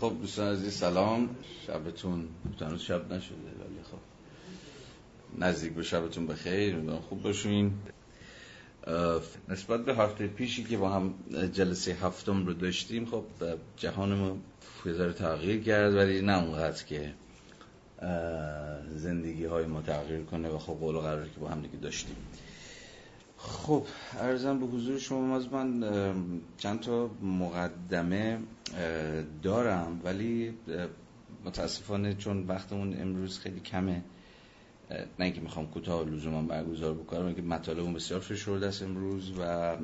خب دوستان عزیز سلام. شبتون هنوز شب نشده ولی خب. نزدیک به شبتون بخیر. خوب باشین. نسبت به هفته پیشی که با هم جلسه هفتم رو داشتیم خب جهان ما فیزار تغییر کرد ولی نه اونقدر که زندگی های ما تغییر کنه و خب قول قراری که با هم دیگه داشتیم. خب ارزم به حضور شما از من چند تا مقدمه دارم ولی متاسفانه چون وقتمون امروز خیلی کمه نه اینکه می‌خوام کوتاه لزوما برگزار بکنم اینکه مطالبمون بسیار فشرده است امروز و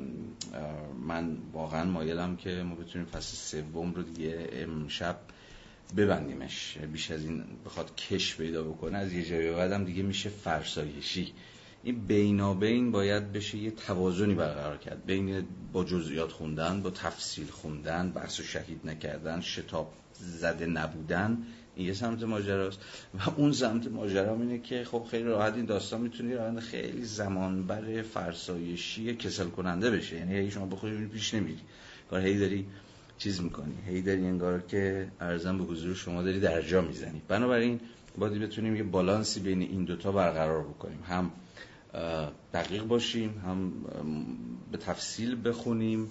من واقعا مایلم که ما بتونیم فصل سوم رو دیگه امشب ببندیمش. بیش از این بخواد کش پیدا بکنه از یه جایی بعدم دیگه میشه فرسایشی. این بینابین باید بشه یه توازنی برقرار کرد بین با جزئیات خوندن با تفصیل خوندن بحث و شهید نکردن شتاب زده نبودن این یه سمت ماجراست. و اون سمت ماجرا اینه که خب خیلی راحت این داستان می‌تونه روند خیلی زمان بر فرسایشی کسل کننده بشه. یعنی هی شما بخوری پیش نمیری. کار هی داری چیز می‌کنی. هی داری انگار که ارزم به حضور شما داری درجا می‌زنی. بنابراین باید بتونیم یه بالانسی بین این دوتا برقرار بکنیم. هم دقیق باشیم هم به تفصیل بخونیم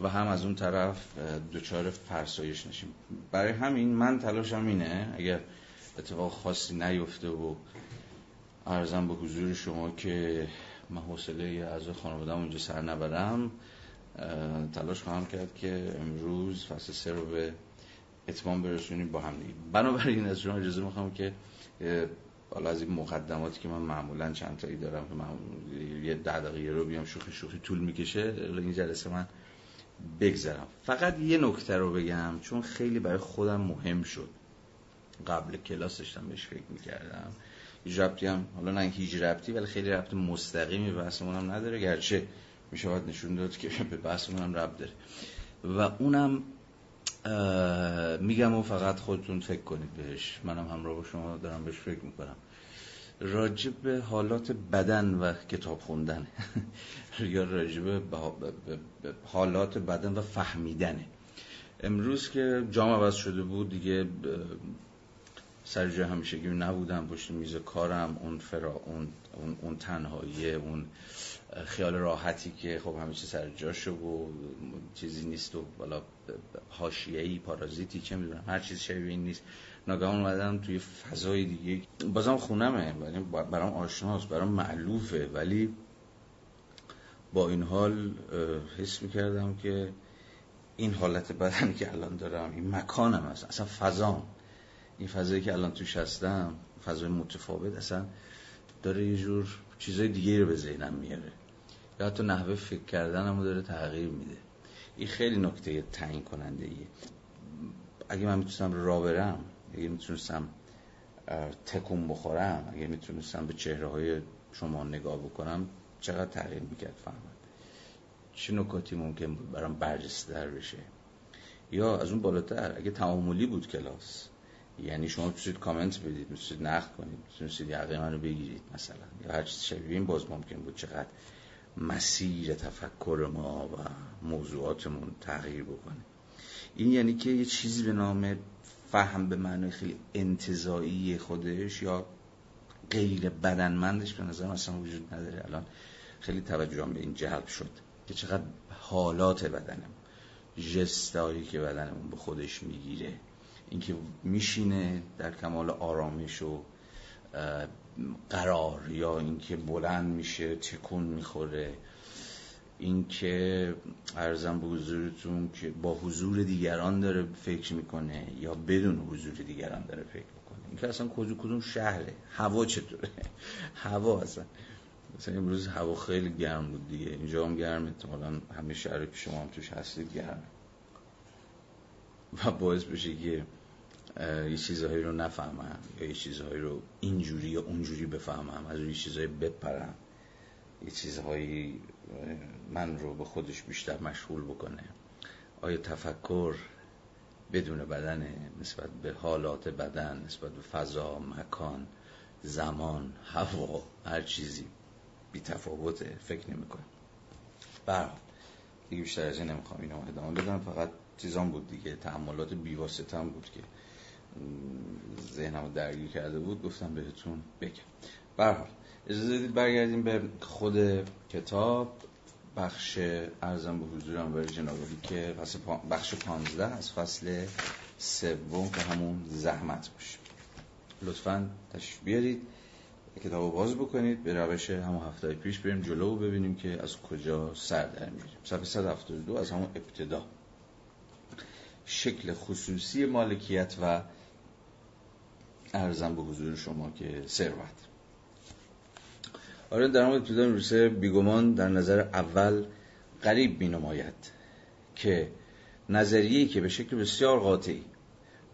و هم از اون طرف دوچار فرسایش نشیم. برای همین من تلاشم اینه اگر اتفاق خاصی نیفته و ارزم به حضور شما که من حوصله از خانواده اونجا سر نبرم تلاش خواهم کرد که امروز فصل سه رو به اتمام برسونیم با هم دیگه. بنابراین از شما اجازه می‌خوام که حالا از این مقدماتی که من معمولا چند تایی دارم که یه ده دقیقه رو بیام شوخی شوخی طول می‌کشه این جلسه من بگذرم. فقط یه نکته رو بگم چون خیلی برای خودم مهم شد. قبل کلاس داشتم بهش فکر می‌کردم. هیچ ربطی هم حالا نه هیچ ربطی ولی خیلی ربط مستقیمی به بحثمون هم نداره. گرچه می‌شود نشون داد که به بحثمون هم ربط داره. و اونم میگم و فقط خودتون فکر کنید بهش. منم همراه با شما دارم بهش فکر می‌کنم. راجب حالات بدن و کتاب خوندن. یا راجب حالات بدن و فهمیدنه امروز که جام عوض شده بود دیگه سر جای همیشگی نبودم پشت میز کارم اون فرا اون اون, اون تنهایی اون خیال راحتی که خب چی سر جاشه و چیزی نیست و بالا حاشیه‌ای پارازیتی چه می‌دونم هر چیز شبیه این نیست. ناگهان اومدم توی فضای دیگه. بازم خونمه برام آشناست برام معلوفه. ولی با این حال حس می‌کردم که این حالت بدنی که الان دارم این مکانم هست. اصلا فضام. این فضایی که الان توش هستم فضای متفاوت اصلا داره یه جور چیزای دیگه رو به ذهنم میاره. یا حتی نحوه فکر کردنم رو داره تغییر میده. این خیلی نکته تعیین کننده ایه اگه من می‌تونستم را برم اگه می‌تونستم تکون بخورم اگه می‌تونستم به چهره های شما نگاه بکنم چقدر تغییر می‌کرد؟ فهمم چه نکاتی ممکن بود برام برجسته در بشه؟ یا از اون بالاتر اگه تعاملی بود کلاس یعنی شما می‌تونید کامنت بدید می‌تونید نقد کنید می‌تونید یقه منو بگیرید مثلا یا هر چیز شبیه این باز ممکن بود چقدر مسیر تفکر ما و موضوعاتمون تغییر بکنه. این یعنی که یه چیزی به نام فهم به معنی خیلی انتظایی خودش یا غیر بدنمندش به نظر اصلا وجود نداره. الان خیلی توجهم به این جلب شد که چقدر حالات بدنمون جستایی که بدنمون به خودش می‌گیره. اینکه میشینه در کمال آرامش و قرار یا اینکه بلند میشه تکون می‌خوره. اینکه ارزم به حضورتون که با حضور دیگران داره فکر می‌کنه یا بدون حضور دیگران داره فکر می‌کنه. اینکه اصلا کدوم کدوم شهره؟ هوا چطوره؟ هوا اصلا. مثلا امروز هوا خیلی گرم بود دیگه. اینجا هم گرم احتمالا همه شهر که شما هم توش هستید گرم. و باعث بشه که یه چیزهایی رو نفهمم یا یه چیزهایی رو اینجوری یا اونجوری بفهمم از یه چیزهایی بپرم. یه چیزهایی من رو به خودش بیشتر مشغول بکنه. آیا تفکر بدون بدنه نسبت به حالات بدن نسبت به فضا مکان زمان هوا هر چیزی بی تفاوته؟ فکر نمی کنم. دیگه بیشتر از این نمی‌خوام اینو ادامه بدم. فقط چیزان بود دیگه. تعملات بیواسطه هم بود که ذهنمو درگیر کرده بود. گفتم بهتون بگم. برحال اجازه دید برگردیم به خود کتاب بخش ارزم به حضورم برای جنابالی که بخش پانزده از فصل سوم که همون زحمت باشه. لطفا تشریف بیارید کتاب باز بکنید به روش همون هفته پیش بریم جلو و ببینیم که از کجا سر در میریم. صفحه 172 از همون ابتدا. شکل خصوصی مالکیت و ارزم به حضور شما که ثروت. آره در همون ابتدا روسه بیگمان در نظر اول قریب می نماید که نظریه‌ای که به شکل بسیار قاطعی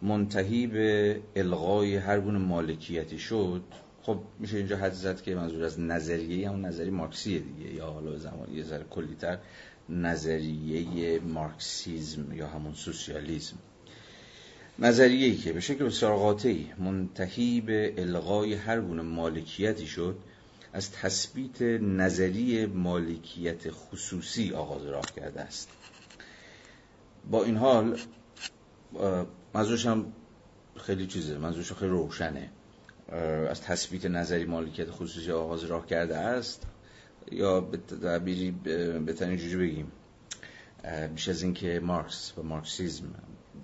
منتهی به الغای هر گونه مالکیتی شد خب میشه اینجا حد زد که منظور از نظریه همون نظریه مارکسیه دیگه یا حالا زمان یه ذره کلیتر نظریه مارکسیزم یا همون سوسیالیزم. نظریه‌ای که به شکل بسیار قاطعی منتهی به الغای هر گونه مالکیتی شد از تثبیت نظری مالکیت خصوصی آغاز راه کرده است. با این حال منظورش هم خیلی چیزه منظورش خیلی روشنه. از تثبیت نظری مالکیت خصوصی آغاز راه کرده است یا به تعبیری بهترین جوری بگیم بیش از اینکه مارکس و مارکسیزم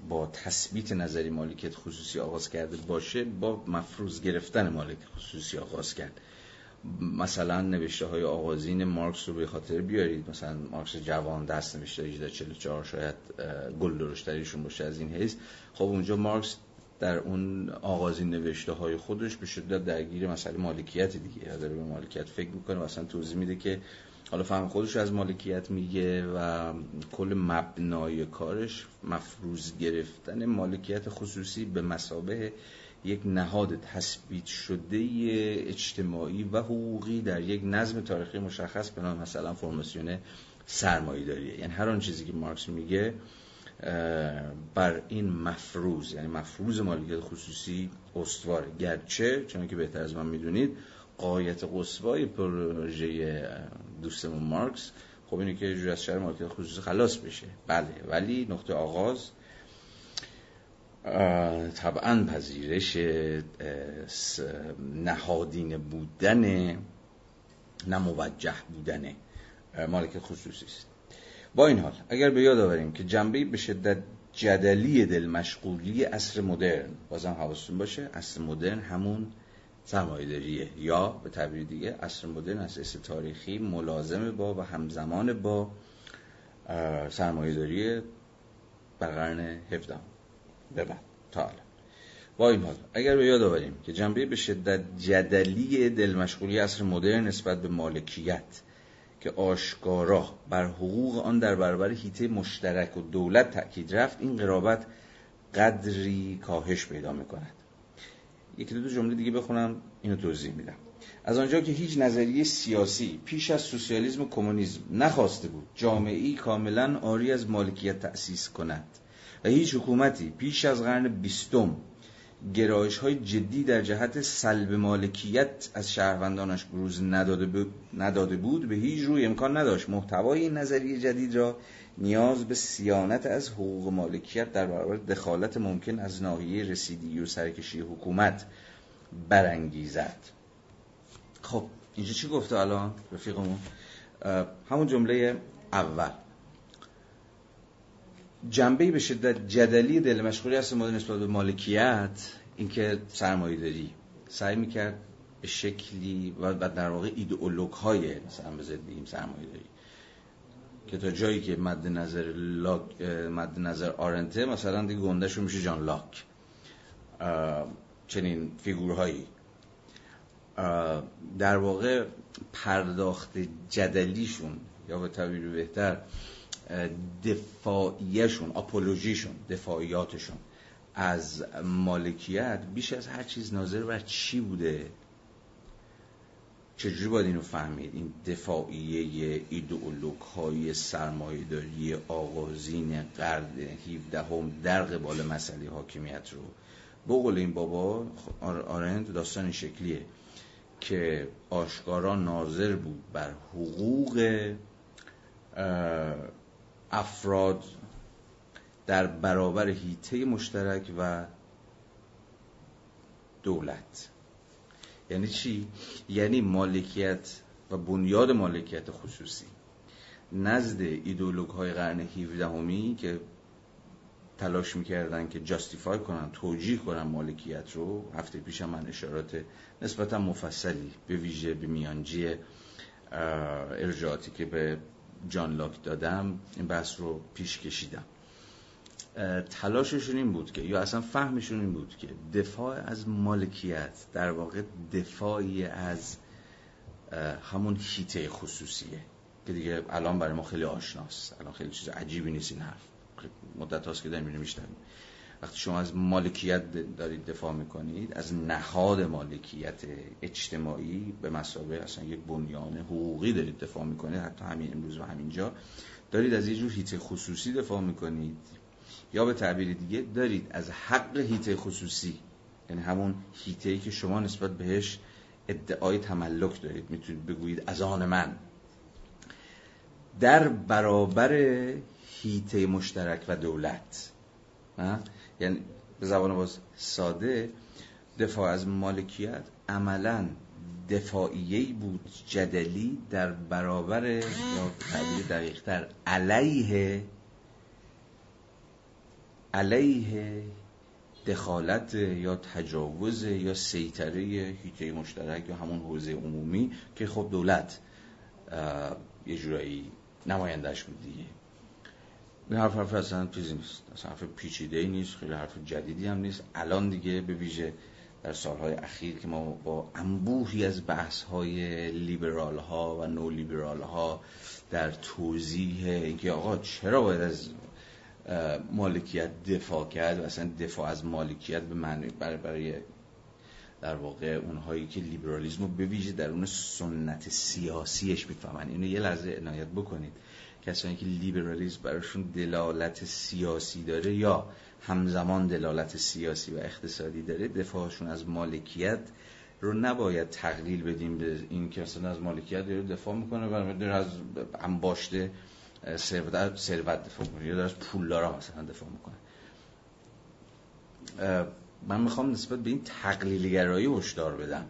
با تثبیت نظری مالکیت خصوصی آغاز کرده باشه با مفروض گرفتن مالکیت خصوصی آغاز کرد. مثلا نوشته های آغازین مارکس رو به خاطر بیارید. مثلا مارکس جوان دست نوشته 1844 شاید گل درشتریشون باشه از این حیث. خب اونجا مارکس در اون آغازین نوشته های خودش به شدت درگیر مسئله مالکیت دیگه داره به مالکیت فکر می‌کنه و اصلا توضیح میده که حالا فهم خودش از مالکیت میگه و کل مبنای کارش مفروض گرفتن مالکیت خصوصی به مسابه یک نهاد تثبیت شده اجتماعی و حقوقی در یک نظم تاریخی مشخص به نام مثلا فرماسیون سرمایه داریه یعنی هر آن چیزی که مارکس میگه بر این مفروض یعنی مفروض مالکیت خصوصی استواره گرچه چون که بهتر از من می‌دونید قایت قصوای پروژه دوستمون مارکس خب اینه که از شهر مالکیت خصوصی خلاص بشه. بله ولی نقطه آغاز طبعا پذیرش نهادین بودن نموجه بودن مالکیت خصوصی است. با این حال اگر به یاد آوریم که جنبه به شدت جدلی دل مشغولی عصر مدرن بازم حواستون باشه عصر مدرن همون سرمایه‌داریه. یا به تعبیر دیگه عصر مدرن از عصر تاریخی ملازم با و همزمان با سرمایه‌داری بر قرن 17 به بعد تا با این حال اگر به یاد آوریم که جنبه به شدت جدلی دل مشغولی عصر مدرن نسبت به مالکیت که آشکارا بر حقوق آن در برابر هیته مشترک و دولت تأکید رفت این قرابت قدری کاهش پیدا می‌کند. یکی دو جمله دیگه بخونم اینو توضیح میدم. از آنجا که هیچ نظریه سیاسی پیش از سوسیالیسم و کمونیسم نخواسته بود جامعی کاملا آری از مالکیت تأسیس کند. و هیچ حکومتی پیش از قرن بیستم گرایش های جدی در جهت سلب مالکیت از شهروندانش بروز نداده, نداده بود به هیچ روی امکان نداشت. محتوای این نظریه جدید را نیاز به سیانت از حقوق مالکیت در برابر دخالت ممکن از ناحیه رسیدگی و سرکشی حکومت برانگیزد. خب اینجا چی گفته الان رفیقمون؟ همون جمله اول. جنبه به شدت جدلی دل مشغولی هست مورد نسبت به مالکیت اینکه سرمایه داری. سعی می‌کرد به شکلی و در واقع ایدئولوگ های مثلا بذارید بگیم سرمایه داری. که تا جایی که مد نظر لاک مد نظر آرنته مثلا دیگه گندهش میشه جان لاک. چنین فیگورهایی. در واقع پرداخت جدلیشون یا به تعبیر بهتر دفاعیشون آپولوژیشون دفاعیاتشون از مالکیت بیش از هر چیز ناظر بر چی بوده؟ چجوری باید اینو فهمید؟ این دفاعیه ایدئولوگ های سرمایهداری آغازین قرن 17 هم در قبال مسئله حاکمیت رو. بقول این بابا آرند داستان شکلیه که آشکارا ناظر بود بر حقوق افراد در برابر هیته مشترک و دولت یعنی چی؟ یعنی مالکیت و بنیاد مالکیت خصوصی نزد ایدولوگ های قرن 17 همی که تلاش می‌کردن که جاستیفای کنن توجیه کنن مالکیت رو هفته پیش من اشارات نسبتا مفصلی به ویژه به میانجی ارجاعاتی که به جان لاک دادم این بحث رو پیش کشیدم. تلاششون این بود که یا اصلا فهمشون این بود که دفاع از مالکیت در واقع دفاعی از همون هیته خصوصیه که دیگه الان برای ما خیلی آشناست. الان خیلی چیز عجیبی نیست این حرف. مدت هاست که داریم اینو وقتی شما از مالکیت دارید دفاع می‌کنید از نهاد مالکیت اجتماعی به مسابقه اصلا یک بنیان حقوقی دارید دفاع می‌کنید. حتی همین امروز و همینجا دارید از یه جور هیته خصوصی دفاع می‌کنید. یا به تعبیر دیگه دارید از حق هیته خصوصی یعنی همون هیته ای که شما نسبت بهش ادعای تملک دارید می‌تونید بگویید از آن من. در برابر هیته مشترک و دولت یعنی به زبان باز ساده دفاع از مالکیت عملا دفاعیهی بود جدلی در برابر یا تعبیر دقیقتر علیه علیه دخالت یا تجاوز یا سیطره هیته مشترک یا همون حوزه عمومی که خب دولت یه جورایی نمایندش بود دیگه. این حرف حرف اصلا چیزی نیست. اصلا حرف پیچیده ای نیست. خیلی حرف جدیدی هم نیست. الان دیگه به ویژه در سالهای اخیر که ما با انبوهی از بحث های لیبرال ها و نو لیبرال ها در توضیح اینکه آقا چرا باید از مالکیت دفاع کرد و اصلا دفاع از مالکیت به معنی برای, برای در واقع اونهایی که لیبرالیزم رو به ویژه در اون سنت سیاسیش می‌فهمن. اینو یه لحظه عنایت بکنید. کسانی که لیبرالیسم براشون دلالت سیاسی داره یا همزمان دلالت سیاسی و اقتصادی داره دفاعشون از مالکیت رو نباید تقلیل بدیم به این اصلا از مالکیت داره دفاع می‌کنه و داره از انباشت ثروت دفاع می‌کنه یا داره از پولدارا مثلا دفاع می‌کنه. من می‌خوام نسبت به این تقلیلگرایی هشدار بدم.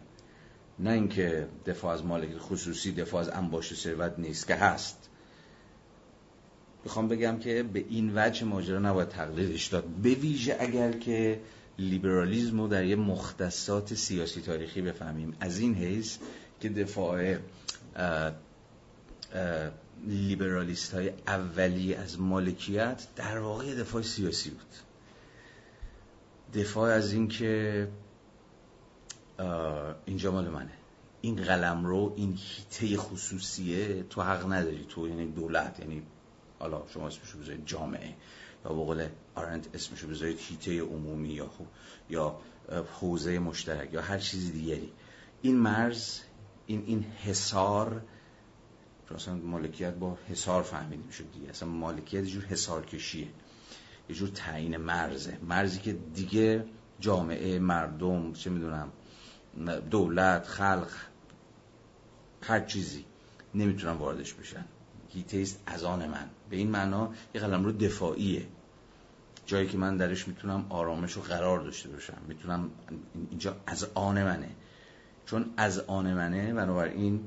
نه اینکه دفاع از مالکیت خصوصی دفاع از انباشت ثروت نیست که هست. می‌خوام بگم که به این وجه ماجرا نباید تقلیدش داد. به ویژه اگر که لیبرالیزم رو در یه مختصات سیاسی تاریخی بفهمیم از این حیث که دفاع لیبرالیست های اولی از مالکیت در واقع دفاع سیاسی بود. دفاع از این که اینجا مال منه. این قلم رو این هیته خصوصیه تو حق نداری. تو یعنی دولت یعنی حالا شما اسمشو بذارید جامعه یا به قول آرنت اسمشو بذارید هیته عمومی یا یا حوزه مشترک یا هر چیزی دیگری. این مرز این این حصار اصلا مالکیت با حصار فهمیده می‌شد دیگه. اصلا مالکیت جور حصار کشیه یه جور تعیین مرزه. مرزی که دیگه جامعه مردم چه می‌دونم دولت خلق هر چیزی نمی‌تونن واردش بشن. هیتیست از آن من. به این معنا یه قلم رو دفاعیه. جایی که من درش می‌تونم آرامش و قرار داشته باشم. می‌تونم اینجا از آن منه. چون از آن منه بنابراین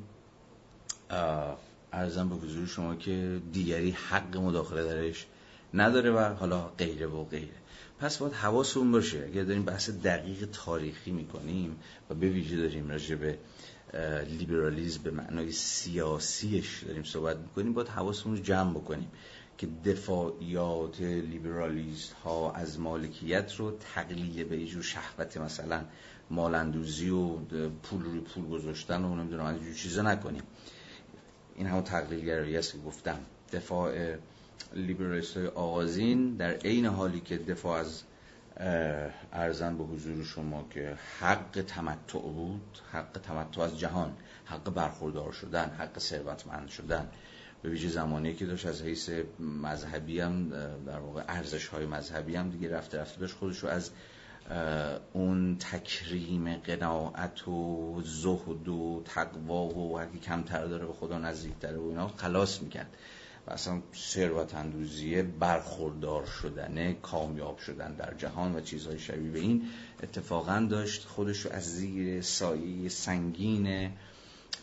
ارزم به حضور شما که دیگری حق مداخله درش نداره و حالا غیره و غیره. پس باید حواسمون باشه. اگر داریم بحث دقیق تاریخی می‌کنیم و به ویژه داریم راجع به لیبرالیزم به معنای سیاسیش داریم صحبت می‌کنیم باید حواسمون رو جمع بکنیم که دفاعیات لیبرالیست ها از مالکیت رو تقلیل به یه جور شهوت مثلا مالندوزی و پول روی پول گذاشتن و نمی‌دونم از جور چیزا نکنیم. این همون تقلیل است که گفتم. دفاع لیبرالیست های آغازین در عین حالی که دفاع از ارزن به حضور شما که حق تمتع بود حق تمتع از جهان حق برخوردار شدن حق ثروتمند شدن. به ویژه زمانی که داشت از حیث مذهبی هم در واقع ارزش های مذهبی هم دیگه رفته رفته داشت خودش رو از اون تکریم قناعت و زهد و تقوا و هرکی کمتر داره به خدا نزدیکتره و اینا خلاص می‌کرد. و اصلا ثروت اندوزی برخوردار شدنه کامیاب شدن در جهان و چیزهای شبیه به این اتفاقا داشت. خودش رو از زیر سایه سنگین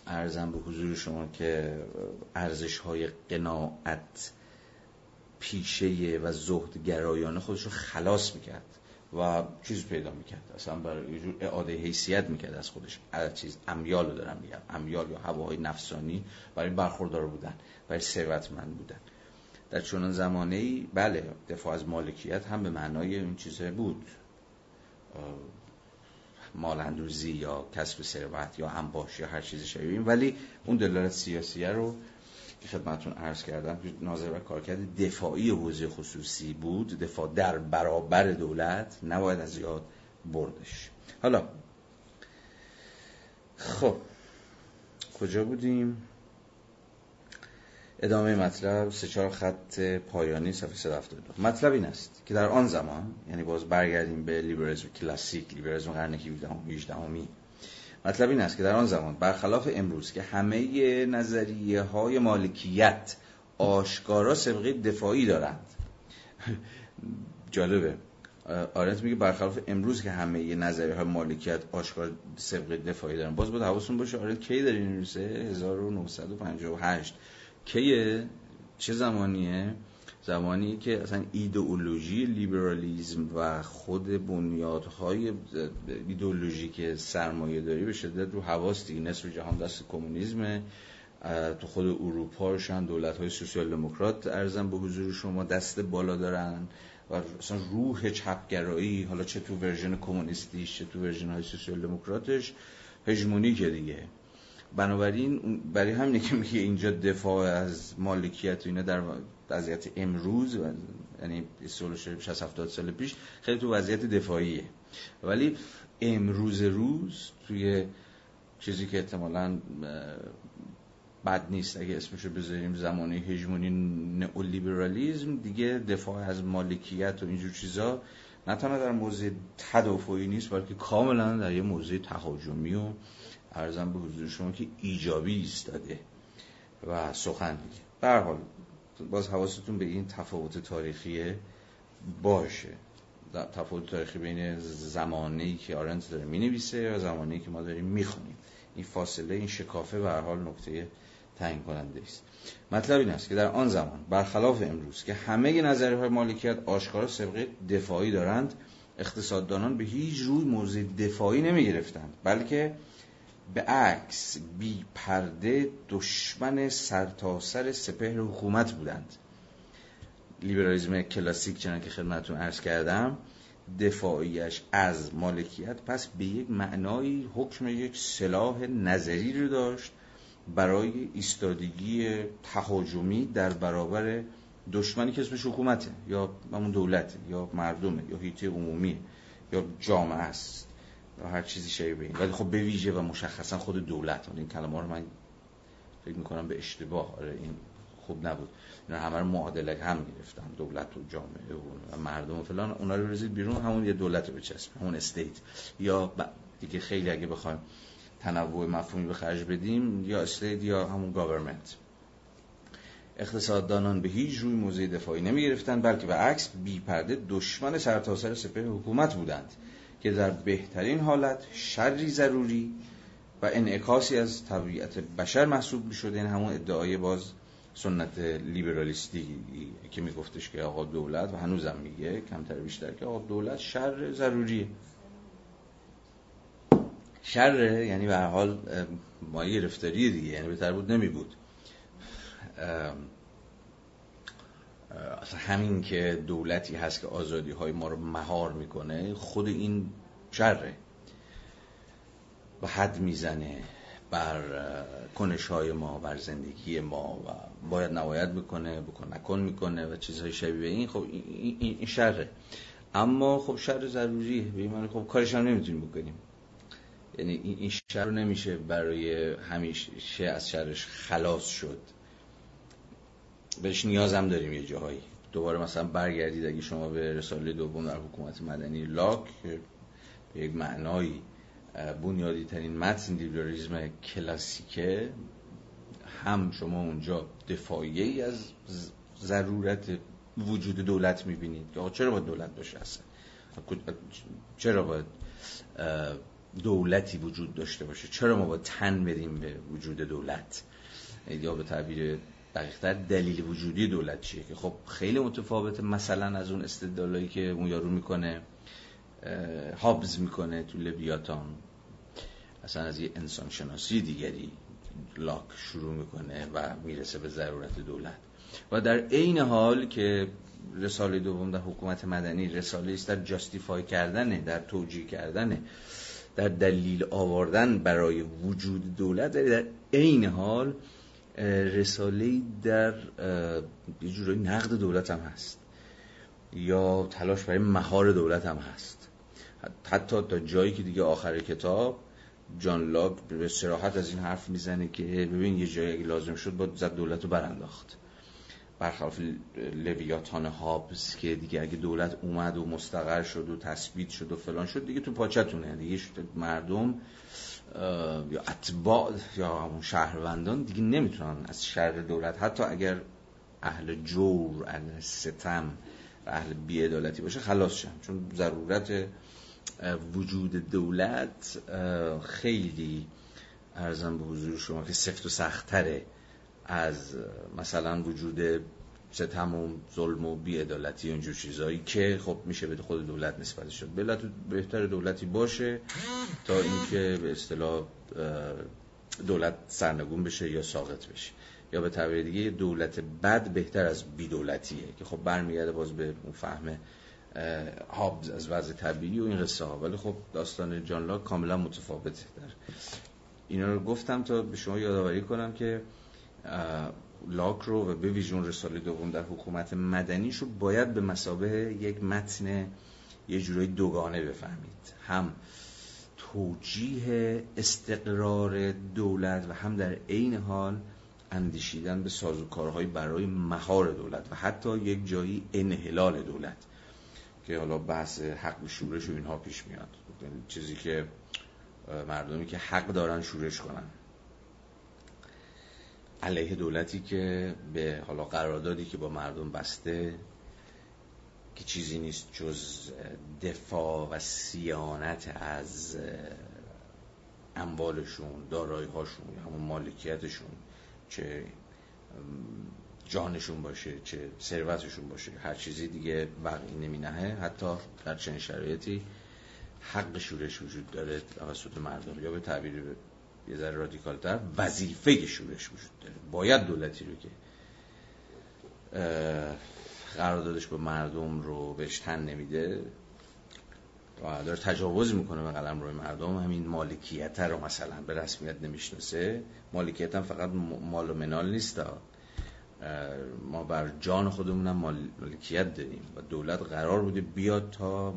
ارزم به حضور شما که ارزش های قناعت پیشه و زهد گرایانه خودش رو خلاص می‌کرد. و چیز پیدا می‌کرد. اصلا برای جور اعاده حیثیت می‌کرد از خودش. از چیز امیال رو دارم میگم. امیال یا هواهای نفسانی برای برخوردار بودن برای ثروتمند بودن. در چنان زمانه ای بله دفاع از مالکیت هم به معنای این چیزه بود. مالندوزی یا کسب ثروت یا انباش یا هر چیزی شبیه ولی اون دلالت سیاسیه رو خدمتون عرض کردم ناظر و کارکرد دفاعی حوزه خصوصی بود. دفاع در برابر دولت نباید از یاد بردش. حالا خب کجا بودیم؟ ادامه مطلب سه چهار خط پایانی صفحه 372 مطلب این است که در آن زمان یعنی باز برگردیم به لیبرالیسم کلاسیک لیبرالیسم قرن 17 18 مطلب این است که در آن زمان برخلاف امروز که همه نظریه های مالکیت آشکارا سبقه دفاعی دارند. جالبه. آرنت میگه برخلاف امروز که همه نظریه های مالکیت آشکار سبقه دفاعی دارن باز بود حواستون باشه آرنت کی داره این 1958 کیه؟ چه زمانیه؟ زمانی که اصلا ایدئولوژی لیبرالیزم و خود بنیادهای ایدئولوژیک سرمایه داری به شدت رو هواست دیگه نصف جهان دست کمونیسم تو خود اروپا شن دولت های سوسیال دموکرات عرضم به حضور شما دست بالا دارن و اصلا روح چپگرایی حالا چه تو version کمونیستیش چه تو version های سوسیال دموکراتش هژمونیکه دیگه. بنابراین برای همینه که میگه اینجا دفاع از مالکیت و اینا در وضعیت امروز یعنی 60 70 سال پیش خیلی تو وضعیت دفاعیه. ولی امروز روز توی چیزی که احتمالاً بد نیست اگه اسمشو بذاریم زمانه هژمونی نئولیبرالیسم دیگه دفاع از مالکیت و اینجور چیزا نه تنها در موضع تدافعی نیست بلکه کاملا در یه موضع تهاجمی و ارزم به حضور شما که ایجابی ایستاده و سخن میگه. به حال باز حواستون به این تفاوت تاریخی باشه تفاوت تاریخی بین زمانی که آرنت داره می نویسه و زمانی که ما داریم می خونیم. این فاصله این شکافه به حال نکته تعیین کننده است مطلب این است که در آن زمان برخلاف امروز که همه نظریه های مالکیت آشکارا سبقه دفاعی دارند اقتصاددانان به هیچ روی موضع دفاعی نمی گرفتند بلکه به عکس بی پرده دشمن سرتاسر سر سپهر حکومت بودند. لیبرالیزم کلاسیک چنان که خدمتون عرض کردم دفاعیش از مالکیت پس به یک معنای حکم یک سلاح نظری رو داشت برای ایستادگی تهاجمی در برابر دشمنی که اسمش حکومته یا همون دولته یا مردمه یا هیته عمومی یا جامعه است. هر چیزی شبیه این. ولی خب به ویژه و مشخصا خود دولت این کلمه رو من فکر می‌کنم به اشتباه آره این خوب نبود. اینا همه رو معادله هم گرفتن دولت و جامعه و مردم و فلان. اونا رو بریزید بیرون همون یه دولت رو بچسب همون state. یا دیگه خیلی اگه بخوایم تنوع مفهومی به خرج بدیم یا state یا همون government. اقتصاددانان به هیچ روی موضع دفاعی نمی گرفتن بلکه به عکس بی پرده دشمن سرتاسر سپهر حکومت بودند. که در بهترین حالت شری ضروری و انعکاسی از طبیعت بشر محسوب می شده این همون ادعای باز سنت لیبرالیستی که میگفتش که آقا دولت و هنوزم میگه کمتر بیشتر که آقا دولت شر ضروریه. شر یعنی به حال مایه گرفتاری دیگه یعنی بهتر بود نمی بود اصلا همین که دولتی هست که آزادی های ما رو مهار می‌کنه خود این شره. و حد می‌زنه بر کنش های ما بر زندگی ما و باید نباید بکنه بکن نکن می‌کنه و چیزهای شبیه این. خب این, این شره. اما خب شر ضروریه. به این خب کارش هم نمی‌تونیم بکنیم. یعنی این شر رو نمیشه برای همیشه از شرش خلاص شد. بهش نیازم داریم یه جاهایی. دوباره مثلا برگردید اگه شما به رساله دوم در حکومت مدنی لاک به یک معنایی بنیادی ترین متن لیبرالیزم کلاسیکه هم شما اونجا دفاعی از ضرورت وجود دولت می‌بینید چرا باید دولت باشه اصلا؟ چرا باید دولتی وجود داشته باشه؟ چرا ما باید تن بدیم به وجود دولت؟ یا به تعبیر دقیقتر دلیل وجودی دولت چیه که خب خیلی متفاوته. مثلا از اون استدلالایی که اون یارو می‌کنه هابز می‌کنه تو لویاتان اصلا از یه انسان شناسی دیگری لاک شروع می‌کنه و می‌رسه به ضرورت دولت. و در عین حال که رساله دوم در حکومت مدنی رساله است در جاستیفای کردنه در توجیه کردنه در دلیل آوردن برای وجود دولت در عین حال رساله در یه جورایی نقد دولت هم هست. یا تلاش برای مهار دولت هم هست. حتی تا جایی که دیگه آخر کتاب جان لاک به سراحت از این حرف می‌زنه که ببین یه جایی لازم شد با زد دولت رو برانداخت. برخلاف لویاتان هابز که دیگه اگه دولت اومد و مستقر شد و تثبیت شد و فلان شد دیگه تو پاچتونه دیگه مردم یا اتباع یا همون شهروندان دیگه نمی‌تونن از شر دولت حتی اگر اهل جور اهل ستم و اهل بیعدالتی باشه خلاص شن. چون ضرورت وجود دولت خیلی ارزم به حضور شما که سفت و سختره از مثلا وجود ستم و ظلم و بیعدالتی و اینجور چیزهایی که خب میشه به خود دولت نسبت شد. بلت بهتر دولتی باشه تا اینکه به اصطلاح دولت سرنگون بشه یا ساقط بشه. یا به تعبیر دیگه دولت بد بهتر از بیدولتیه که خب برمیگرده باز به اون فهم هابز از وضع طبیعی و این قصه ها ولی خب داستان جان لاک کاملا متفاوته در. اینا رو گفتم تا به شما یادآوری کنم که لاک رو و به ویژون رساله دوم در حکومت مدنیش رو باید به مسابه یک متن یه جورایی دوگانه بفهمید. هم توجیه استقرار دولت و هم در عین حال اندیشیدن به سازوکارهای برای مهار دولت و حتی یک جایی انحلال دولت که حالا بحث حق شورش و اینها پیش میاد. یعنی چیزی که مردمی که حق دارن شورش کنن. علیه دولتی که به حالا قراردادی که با مردم بسته که چیزی نیست جز دفاع و سیانت از اموالشون دارایی هاشون همون مالکیتشون چه جانشون باشه چه ثروتشون باشه هر چیزی دیگه بقیه نمی نهه حتی در چنین شرایطی حق شورش وجود داره توسط مردم یا به تعبیر یه ذره رادیکال تر وظیفه شورش وجود داره. باید دولتی رو که قراردادش با مردم رو بهش تن نمیده داره تجاوز می‌کنه به قلم روی مردم. همین مالکیت رو مثلا به رسمیت نمی‌شناسه. مالکیت هم فقط مال و منال نیست ما بر جان خودمون هم مالکیت داریم و دولت قرار بوده بیاد تا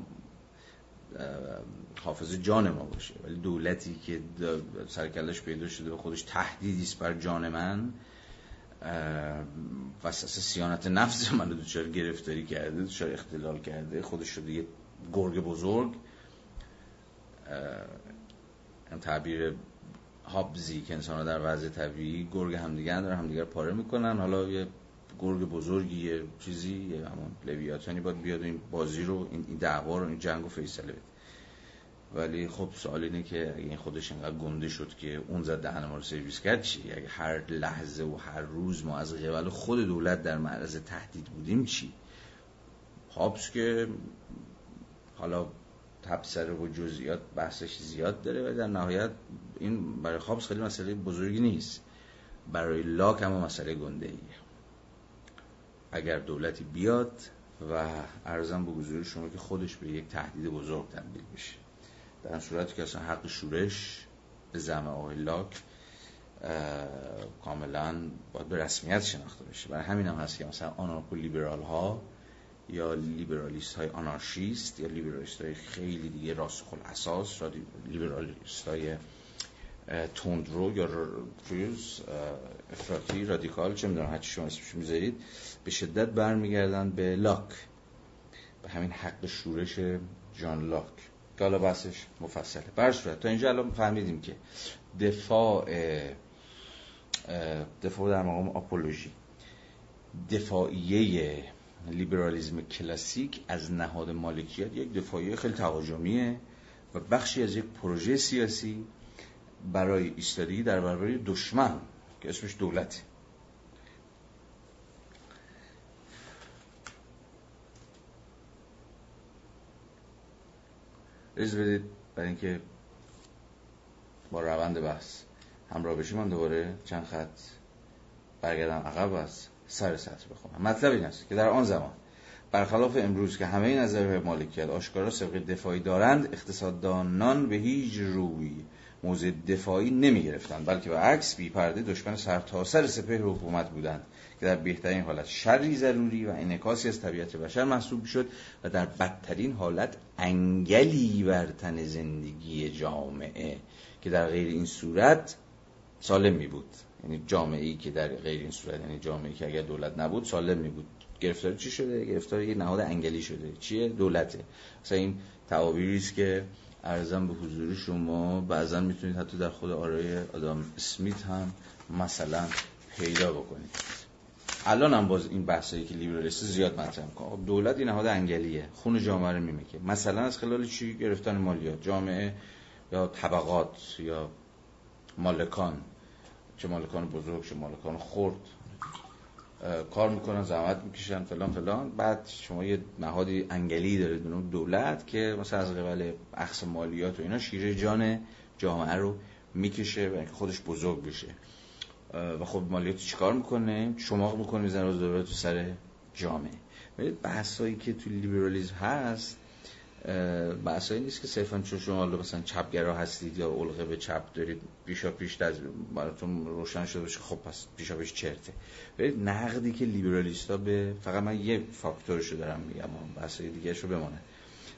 حافظ جان ما باشه ولی دولتی که سرکلش پیدا شده به خودش تهدیدی است بر جان من وسط سیانت نفس من رو دوچار گرفتاری کرده دوچار اختلال کرده خودش رو دیگه گرگ بزرگ. تعبیر هابزی که انسان در وضع طبیعی گرگ همدیگه داره همدیگه پاره می‌کنن. حالا یه گرگ بزرگی یه چیزی یه همون لویاتانی باید بیاد این بازی رو این دعوا رو این جنگ رو فیصله بده. ولی خب سوال اینه که اگه این خودش اینقدر گنده شد که اون زد دهن ما رو سرویس کرد چی؟ اگه هر لحظه و هر روز ما از قبل خود دولت در معرض تهدید بودیم چی؟ هابس که حالا تبصره و جزئیات بحثش زیاد داره و در نهایت این برای هابس خیلی مسئله بزرگی نیست. برای لاک هم مسئله گنده ایه اگر دولتی بیاد و ارزم به حضور شما که خودش به یک تهدید بزرگ تبدیل بشه در صورتی که اصلا حق شورش به زمه آقای لاک کاملا باید به رسمیت شناخته بشه. برای همین هم هست که مثلا آنارکو لیبرال ها یا لیبرالیست های آنارشیست یا لیبرالیست های خیلی دیگه راستخل اساس لیبرالیست های تندرو یا ریوز افراطی رادیکال چه می‌دونم هرچی شما اسمش می‌ذارید به شدت برمیگردن به لاک. به همین حق شورش جان لاک. حالا بحثش مفصله. بر صورت تا اینجا الان فهمیدیم که دفاع دفاع در مقام آپولوژی. دفاعیه لیبرالیزم کلاسیک از نهاد مالکیت یک دفاعیه خیلی تهاجمیه و بخشی از یک پروژه سیاسی برای ایستادگی در برابر دشمن که اسمش دولته. اجازه بدید برای اینکه با روند بحث همراه بشیم من دوباره چند خط برگردم عقب از سر سطر بخونم. مطلب این است که در آن زمان برخلاف امروز که همه نظر مالکیت آشکارا سبق دفاعی دارند اقتصاددانان به هیچ روی موضع دفاعی نمی گرفتند بلکه به عکس بی پرده دشمن سرتاسر سر سپه حکومت بودند. که در بهترین حالت شری ضروری و انعکاسی از طبیعت بشر محسوب شد و در بدترین حالت انگلی بر تن زندگی جامعه که در غیر این صورت سالم می بود. یعنی جامعه ای که در غیر این صورت یعنی جامعه که اگر دولت نبود سالم می بود. گرفتار چی شده؟ گرفتار یه نهاد انگلی شده. چیه؟ دولته. مثلا این تعابیری است که ارزم به حضور شما بعضا می‌تونید حتی در خود آرای آدم اسمیت هم مثلا پیدا بکنید. الان هم باز این بحثایی که لیبرالیست زیاد مطرح می‌کنه. خب دولت این نهاد انگلیه خون جامعه رو میمیکه. مثلا از خلال چی گرفتن مالیات؟ جامعه یا طبقات یا مالکان. چه مالکان بزرگ چه مالکان خرد. کار می‌کنن زحمت می‌کشن فلان فلان. بعد شما یه نهادی انگلی دارید به دولت که مثلا از قبل اخص مالیات و اینا شیره جان جامعه رو می‌کشه و خودش بزرگ بشه. و خب مالیات چیکار می‌کنه؟ شما می‌کنه می‌زنه روز تو سر جامعه. بحثایی که تو لیبرالیسم هست بحثایی نیست که صرفا چون شما مثلا چپگرا هستید یا علقه به چپ دارید پیشا پیش از براتون روشن شده باشه خب پس پیشا پیش چرته. برید نقدی که لیبرالیستا به فقط من یه فاکتورشو دارم میگم بحثای دیگه رو بمانه.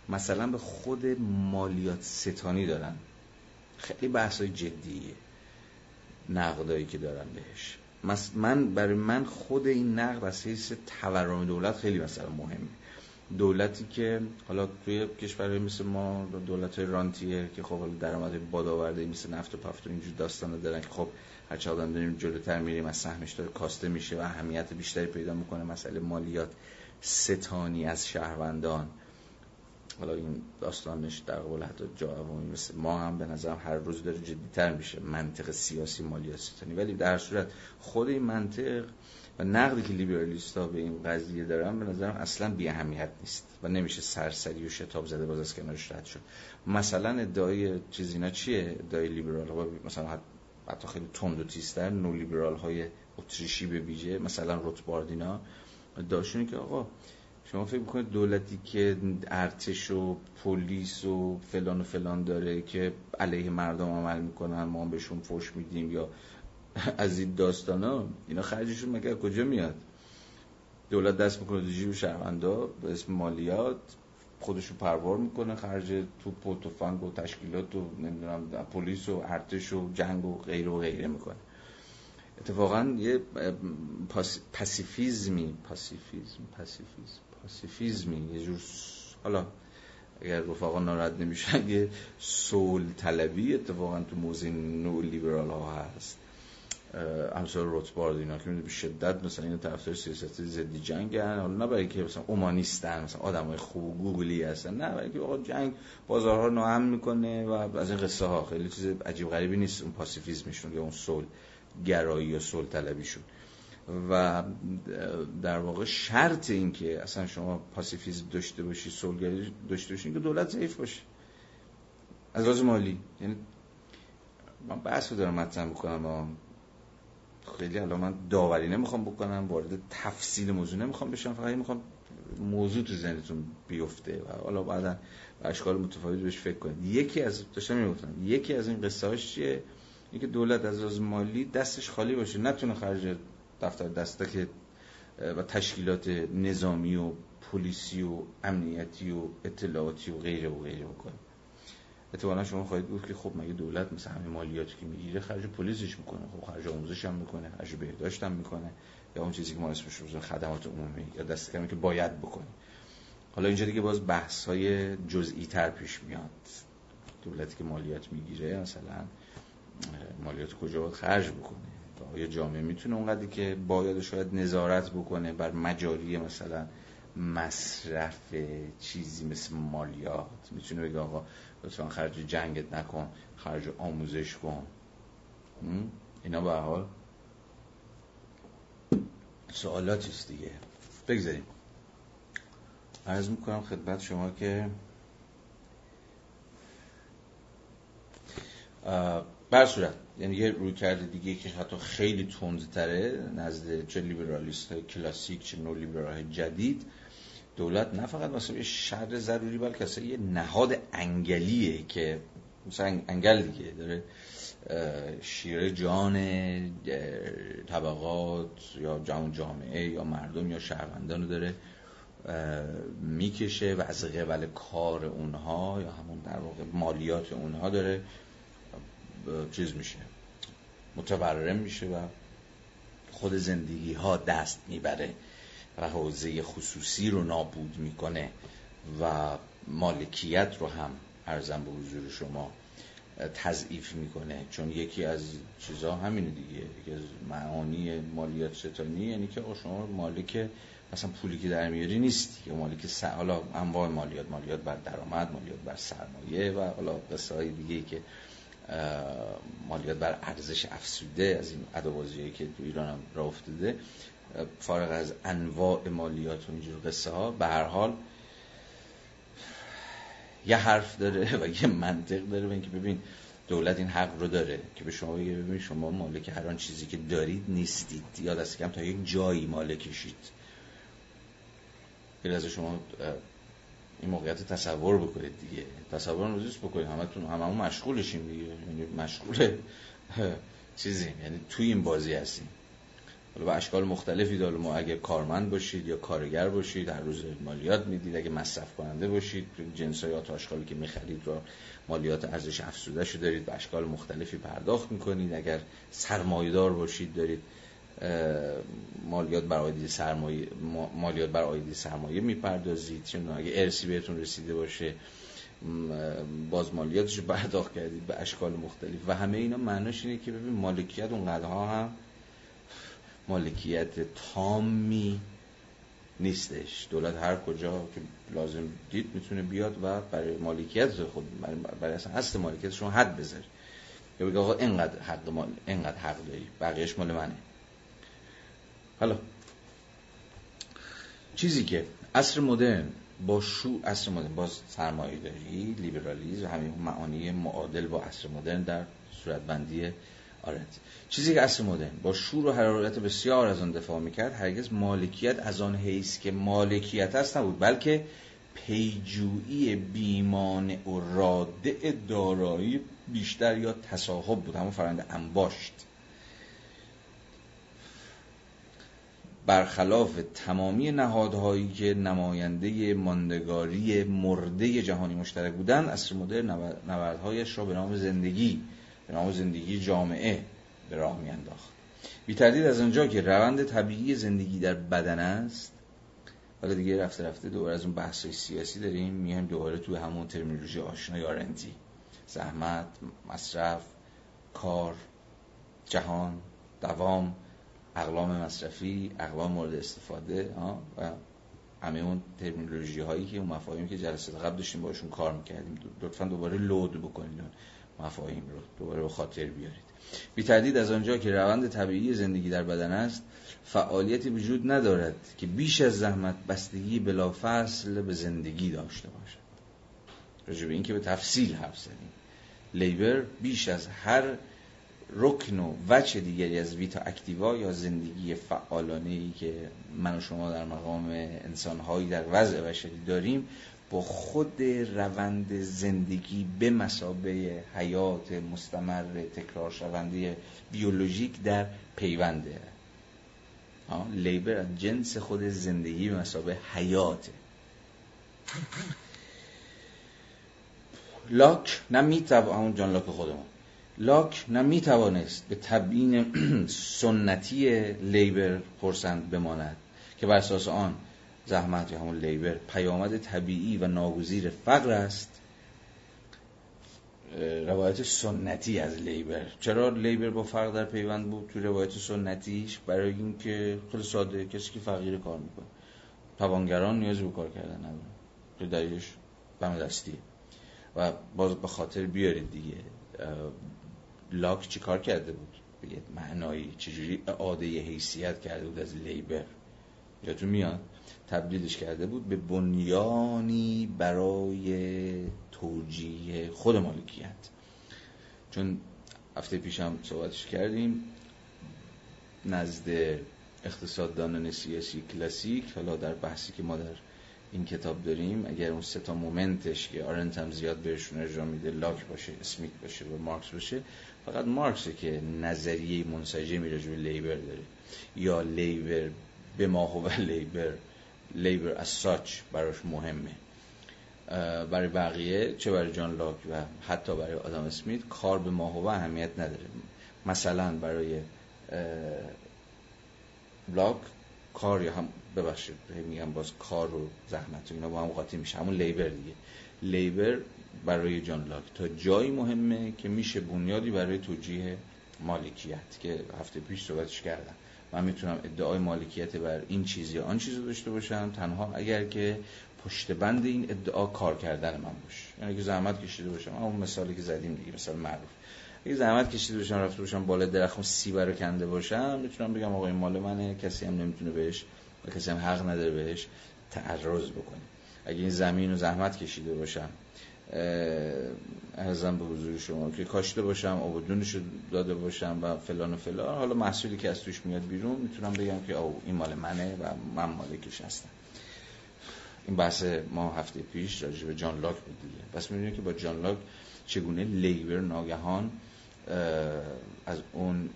مثلا به خود مالیات ستانی دارن. خیلی بحثای جدیه. نقدایی که دارن بهش. من برای من خود این نقد از حیث تورم دولت خیلی مثلا مهمه. دولتی که حالا توی کشورهای مثل ما دولت رانتیه که خب حالا درآمد بادآورده مثل نفت و پفت و اینجور داستان دارن که خب هر آدم داریم جلوتر میریم از سهمش داره کاسته میشه و اهمیت بیشتری پیدا می‌کنه. مسئله مالیات ستانی از شهروندان. حالا این داستانش در قبول حتی جاوانی مثل ما هم به نظرم هر روز داره جدیتر میشه منطق سیاسی مالیات ستانی ولی در صورت خود این منطق و نقدی که لیبرالیستا به این قضیه دارن به نظرم اصلا بی اهمیت نیست و نمیشه سرسری و شتاب زده باز از کنارش رد شد. مثلا ادعای چیز اینا چیه؟ ادعای لیبرال ها؟ مثلا حتی خیلی تند و تیزتر نو لیبرال های اتریشی به ویژه مثلا روتباردینا ادعاشونه که آقا شما فکر می‌کنید دولتی که ارتش و پلیس و فلان و فلان داره که علیه مردم عمل می‌کنن ما بهشون فوش میدیم یا از این داستان ها اینا خرجشون مگه کجا میاد؟ دولت دست می‌کنه دو جیب شهروندا به اسم مالیات خودشو پروار می‌کنه خرج توپ و تفنگ و تشکیلات و نمی‌دونم پلیس و ارتش و جنگ و غیره و غیره می‌کنه. اتفاقا یه پاسیفیزمی پاسیفیزم پاسیفیزم. پاسیفیزمی یه جور حالا اگر رفقا ناراحت نمیشن یه سول طلبی اتفاقا تو موزین نو لیبرال ها هست امثال روتبارد اینا که به شدت مثلا این طرفدار سیاست ضد جنگ حالا نه برای که مثلا اومانیستن مثلا آدمای خوب گوگلی هستن نه برای که آقا جنگ بازارها ناامن می‌کنه و از این قصه ها. خیلی چیز عجیب غریبی نیست اون پاسیفیسمشون یا اون سول گرایی یا سول طلبیشون. و در واقع شرط این که اصلا شما پاسیفیزم داشته باشی سولگری داشته باشی که دولت ضعیف باشه. از لحاظ مالی یعنی من بحث رو دارم مطرح می‌کنم خیلی الان من داوری نمی‌خوام بکنم وارد تفصیل موضوع نمی‌خوام بشم فقط می‌خوام موضوع تو ذهنتون بیفته و حالا بعدا به اشکال متفاوت بهش فکر کنید. یکی از داشتم می‌گفتم یکی از این قصه هاش چیه؟ اینکه دولت از از مالی دستش خالی باشه نتونه خرج دفتر دسته که و تشکیلات نظامی و پلیسی و امنیتی و اطلاعاتی و غیره و غیره بکنه احتمالا شما خواهید گفت که خب مگه دولت مثل همه مالیاتی که می‌گیره خرج پلیسش می‌کنه. خب خرج آموزش هم می‌کنه خرج بهداشت هم می‌کنه یا اون چیزی که ما اسمش رو خدمات عمومی یا دست کمی که باید بکنه حالا اینجا دیگه باز بحث های جزئی تر پیش میاد. دولتی که مالیات می‌گیره مثلا مالیات کجا باید خرج بکنه؟ آیا جامعه می‌تونه اونقدری که باید شاید نظارت بکنه بر مجاری مثلا مصرف چیزی مثل مالیات؟ می‌تونه بگه آقا لطفا خرج جنگت نکن خرج آموزش کن. اینا به حال سوالاتی است دیگه. بگذاریم. عرض می‌کنم خدمت شما که بر صورت یعنی یه روی کرده دیگه که حتی خیلی تره نزد چه لیبرالیست های کلاسیک چه نو لیبرال جدید دولت نه فقط مثلا یه شر ضروری بلکه اصلا یه نهاد انگلیه که مثلا انگل دیگه داره. شیر جان طبقات یا جامعه جامعه یا مردم یا شهروندان رو داره می‌کشه و از قبل کار اونها یا همون در واقع مالیات اونها داره. چیز میشه متورم میشه و خود زندگی ها دست می‌بره و حوزه خصوصی رو نابود می‌کنه و مالکیت رو هم ارزم به حضور شما تضعیف می‌کنه. چون یکی از چیزها همینه دیگه یکی از معانی مالیات ستانی یعنی که شما مالک مثلا پولی که در میاری نیستی. یا مالک س... حالا انواع مالیات مالیات بر درآمد مالیات بر سرمایه و حالا قصه های دیگه که مالیات بر ارزش افسوده از این ادوازی که تو ایران هم را افتاده فارغ از انواع مالیات و اینجور قصه ها به هر حال یه حرف داره و یه منطق داره اینکه ببین دولت این حق رو داره که به شما بگه ببین شما مالک هر آن چیزی که دارید نیستید. یا دست کم تا یک جایی مالکشید از شما این موقعیت تصور بکنید دیگه. تصور نوزیست بکنید. همتون هممون مشغولشیم دیگه. یعنی مشغول چیزیم. یعنی توی این بازی هستیم. حالا به اشکال مختلفی داره. ما اگه کارمند باشید یا کارگر باشید هر روز مالیات می‌دید. اگه مصرف کننده باشید جنس های آشغالی که می‌خرید رو مالیات ارزش افزوده شو دارید. به اشکال مختلفی پرداخت می‌کنید. اگر سرمایدار باشید دارید مالیات بر آیدی سرمایه مالیات بر آیدی سرمایه می‌پردازید. چون اگه ارسی بهتون رسیده باشه باز مالیاتش پرداخت کردید به اشکال مختلف. و همه اینا معناش اینه که ببین مالکیت اونقدرها هم مالکیت تامی نیستش. دولت هر کجا که لازم دید می‌تونه بیاد و برای مالکیت خود برای اصلا اصل مالکیت شما حد بذاری یا بگه آقا اینقدر حق مال اینقدر حق داری بقیهش مال منه. حالا. چیزی که عصر مدرن با شو عصر مدرن باز سرمایه داری و همین معانی معادل با عصر مدرن در صورتبندی آرنت چیزی که عصر مدرن با شور و حرارت بسیار از آن دفاع می‌کرد هرگز مالکیت از آن حیث که مالکیت است نبود بلکه پیجویی بیمانع و رادع دارایی بیشتر یا تصاحب بود. همون فرند انباشت. برخلاف تمامی نهادهایی که نماینده ماندگاری مرده جهانی مشترک بودند عصر مدرن نبردهایش را به نام زندگی به نام زندگی جامعه به راه میانداخت. بی تردید از آنجا که روند طبیعی زندگی در بدن است. حالا دیگه رفته رفته دوباره از اون بحث سیاسی داریم میایم دوباره توی همون ترمینولوژی آشنا یارنتی زحمت مصرف کار جهان دوام. اقلام مصرفی اقلام مورد استفاده و همه اون ترمینولوژی هایی که اون مفاهیمی که جلسه قبل داشتیم باشون کار می‌کردیم. لطفا دوباره لود بکنید مفاهیم رو. دوباره به خاطر بیارید. بی تردید از آنجا که روند طبیعی زندگی در بدن است فعالیتی وجود ندارد که بیش از زحمت بستگی بلافصل به زندگی داشته باشد. راجع به این که به تفصیل حرف زدیم. لیبر بیش از هر رکن و وچه دیگری از ویتا اکتیوا یا زندگی فعالانه ای که من و شما در مقام انسانهایی در وضع بشری داریم با خود روند زندگی به مسابه حیات مستمر تکرار شونده بیولوژیک در پیونده لیبر از جنس خود زندگی به مسابه حیاته لاک نه همون جان لاک خودمون. لاک نه به تبیین سنتی لیبر پرسند بماند که بر اساس آن زحمت همون لیبر پیامد طبیعی و ناگزیر فقر است روایت سنتی از لیبر. چرا لیبر با فرق در پیوند بود؟ تو روایت سنتیش برای اینکه خیلی ساده کسی که فقیر کار می‌کنه. توانگران نیازی به کار کردن ندارن. که دلیلش بم دستیه و باز به خاطر بیارید دیگه. لاک چی کار کرده بود؟ به یه معنایی چجوری اعاده حیثیت کرده بود از لیبر؟ تو میاد تبدیلش کرده بود به بنیانی برای توجیه خود مالکیت. چون هفته پیشم صحبتش کردیم نزد اقتصاددانان سیاسی کلاسیک حالا در بحثی که ما در این کتاب داریم اگر اون سه تا مومنتش که آرنت هم زیاد بهشون ارجاع میده لاک باشه اسمیت باشه و مارکس باشه فقط مارکسه که نظریه منسجمی راجع به لیبر داره. یا لیبر به ما و لیبر لیبر از ساچ براش مهمه. برای بقیه چه برای جان لاک و حتی برای آدم اسمیت کار به ماهوه اهمیت نداره. مثلا برای لاک کار یا هم ببخشید میگم باز کار و زحمت و اینا با هم قاطی میشه. همون لیبر دیگه. لیبر برای جان لاک. تا جایی مهمه که میشه بنیادی برای توجیه مالکیت که هفته پیش صحبتش کردم. من می‌تونم ادعای مالکیت بر این چیز یا آن چیز داشته باشم. تنها اگر که پشت بند این ادعا کار کردن من باشه. یعنی که زحمت کشیده باشم. اون مثالی که زدیم دیگه مثال معروف. اگه زحمت کشیده باشم رفته باشم بالا درخت سی رو کنده باشم می‌تونم بگم آقا این مال منه. کسی هم نمی‌تونه بهش و کسی هم حق نداره بهش تعرض بکنه. اگه این زمین رو زحمت کشیده باشم ارزم به حضور شما که کاشته باشم آبادونش رو داده باشم و فلان و فلان. حالا محصولی که از توش میاد بیرون می‌تونم بگم که او این مال منه و من مالکش هستم. این بحث ما هفته پیش راجع به جان لاک بود دیگه. پس که با جان لاک چگونه لیبر ناگهان از اون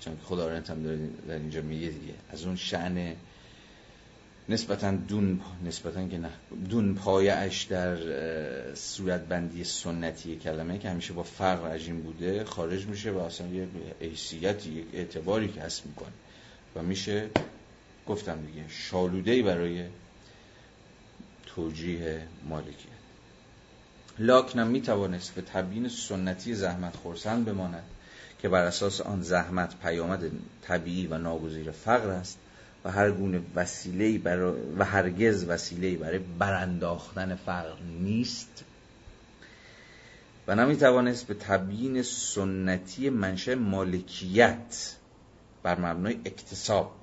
چون خدا هم در اینجا میگه دیگه از اون شعن نسبتا دون نسبتا که نه. دون پایش در صورت بندی سنتی کلمه که همیشه با فرق رژیم بوده خارج میشه و اصلا یه حیثیتی یک اعتباری کسب می‌کنه. و میشه گفتم دیگه شالوده برای توجیه مالکیت. لاک نم می‌توانست به تبیین سنتی زحمت خورسند بماند که بر اساس آن زحمت پیامد طبیعی و ناگزیر فقر است. و هر گونه وسیله برای و هرگز وسیله برای برانداختن فقر نیست. و نمی‌توانست به تبیین سنتی منشه مالکیت بر مبنای اکتساب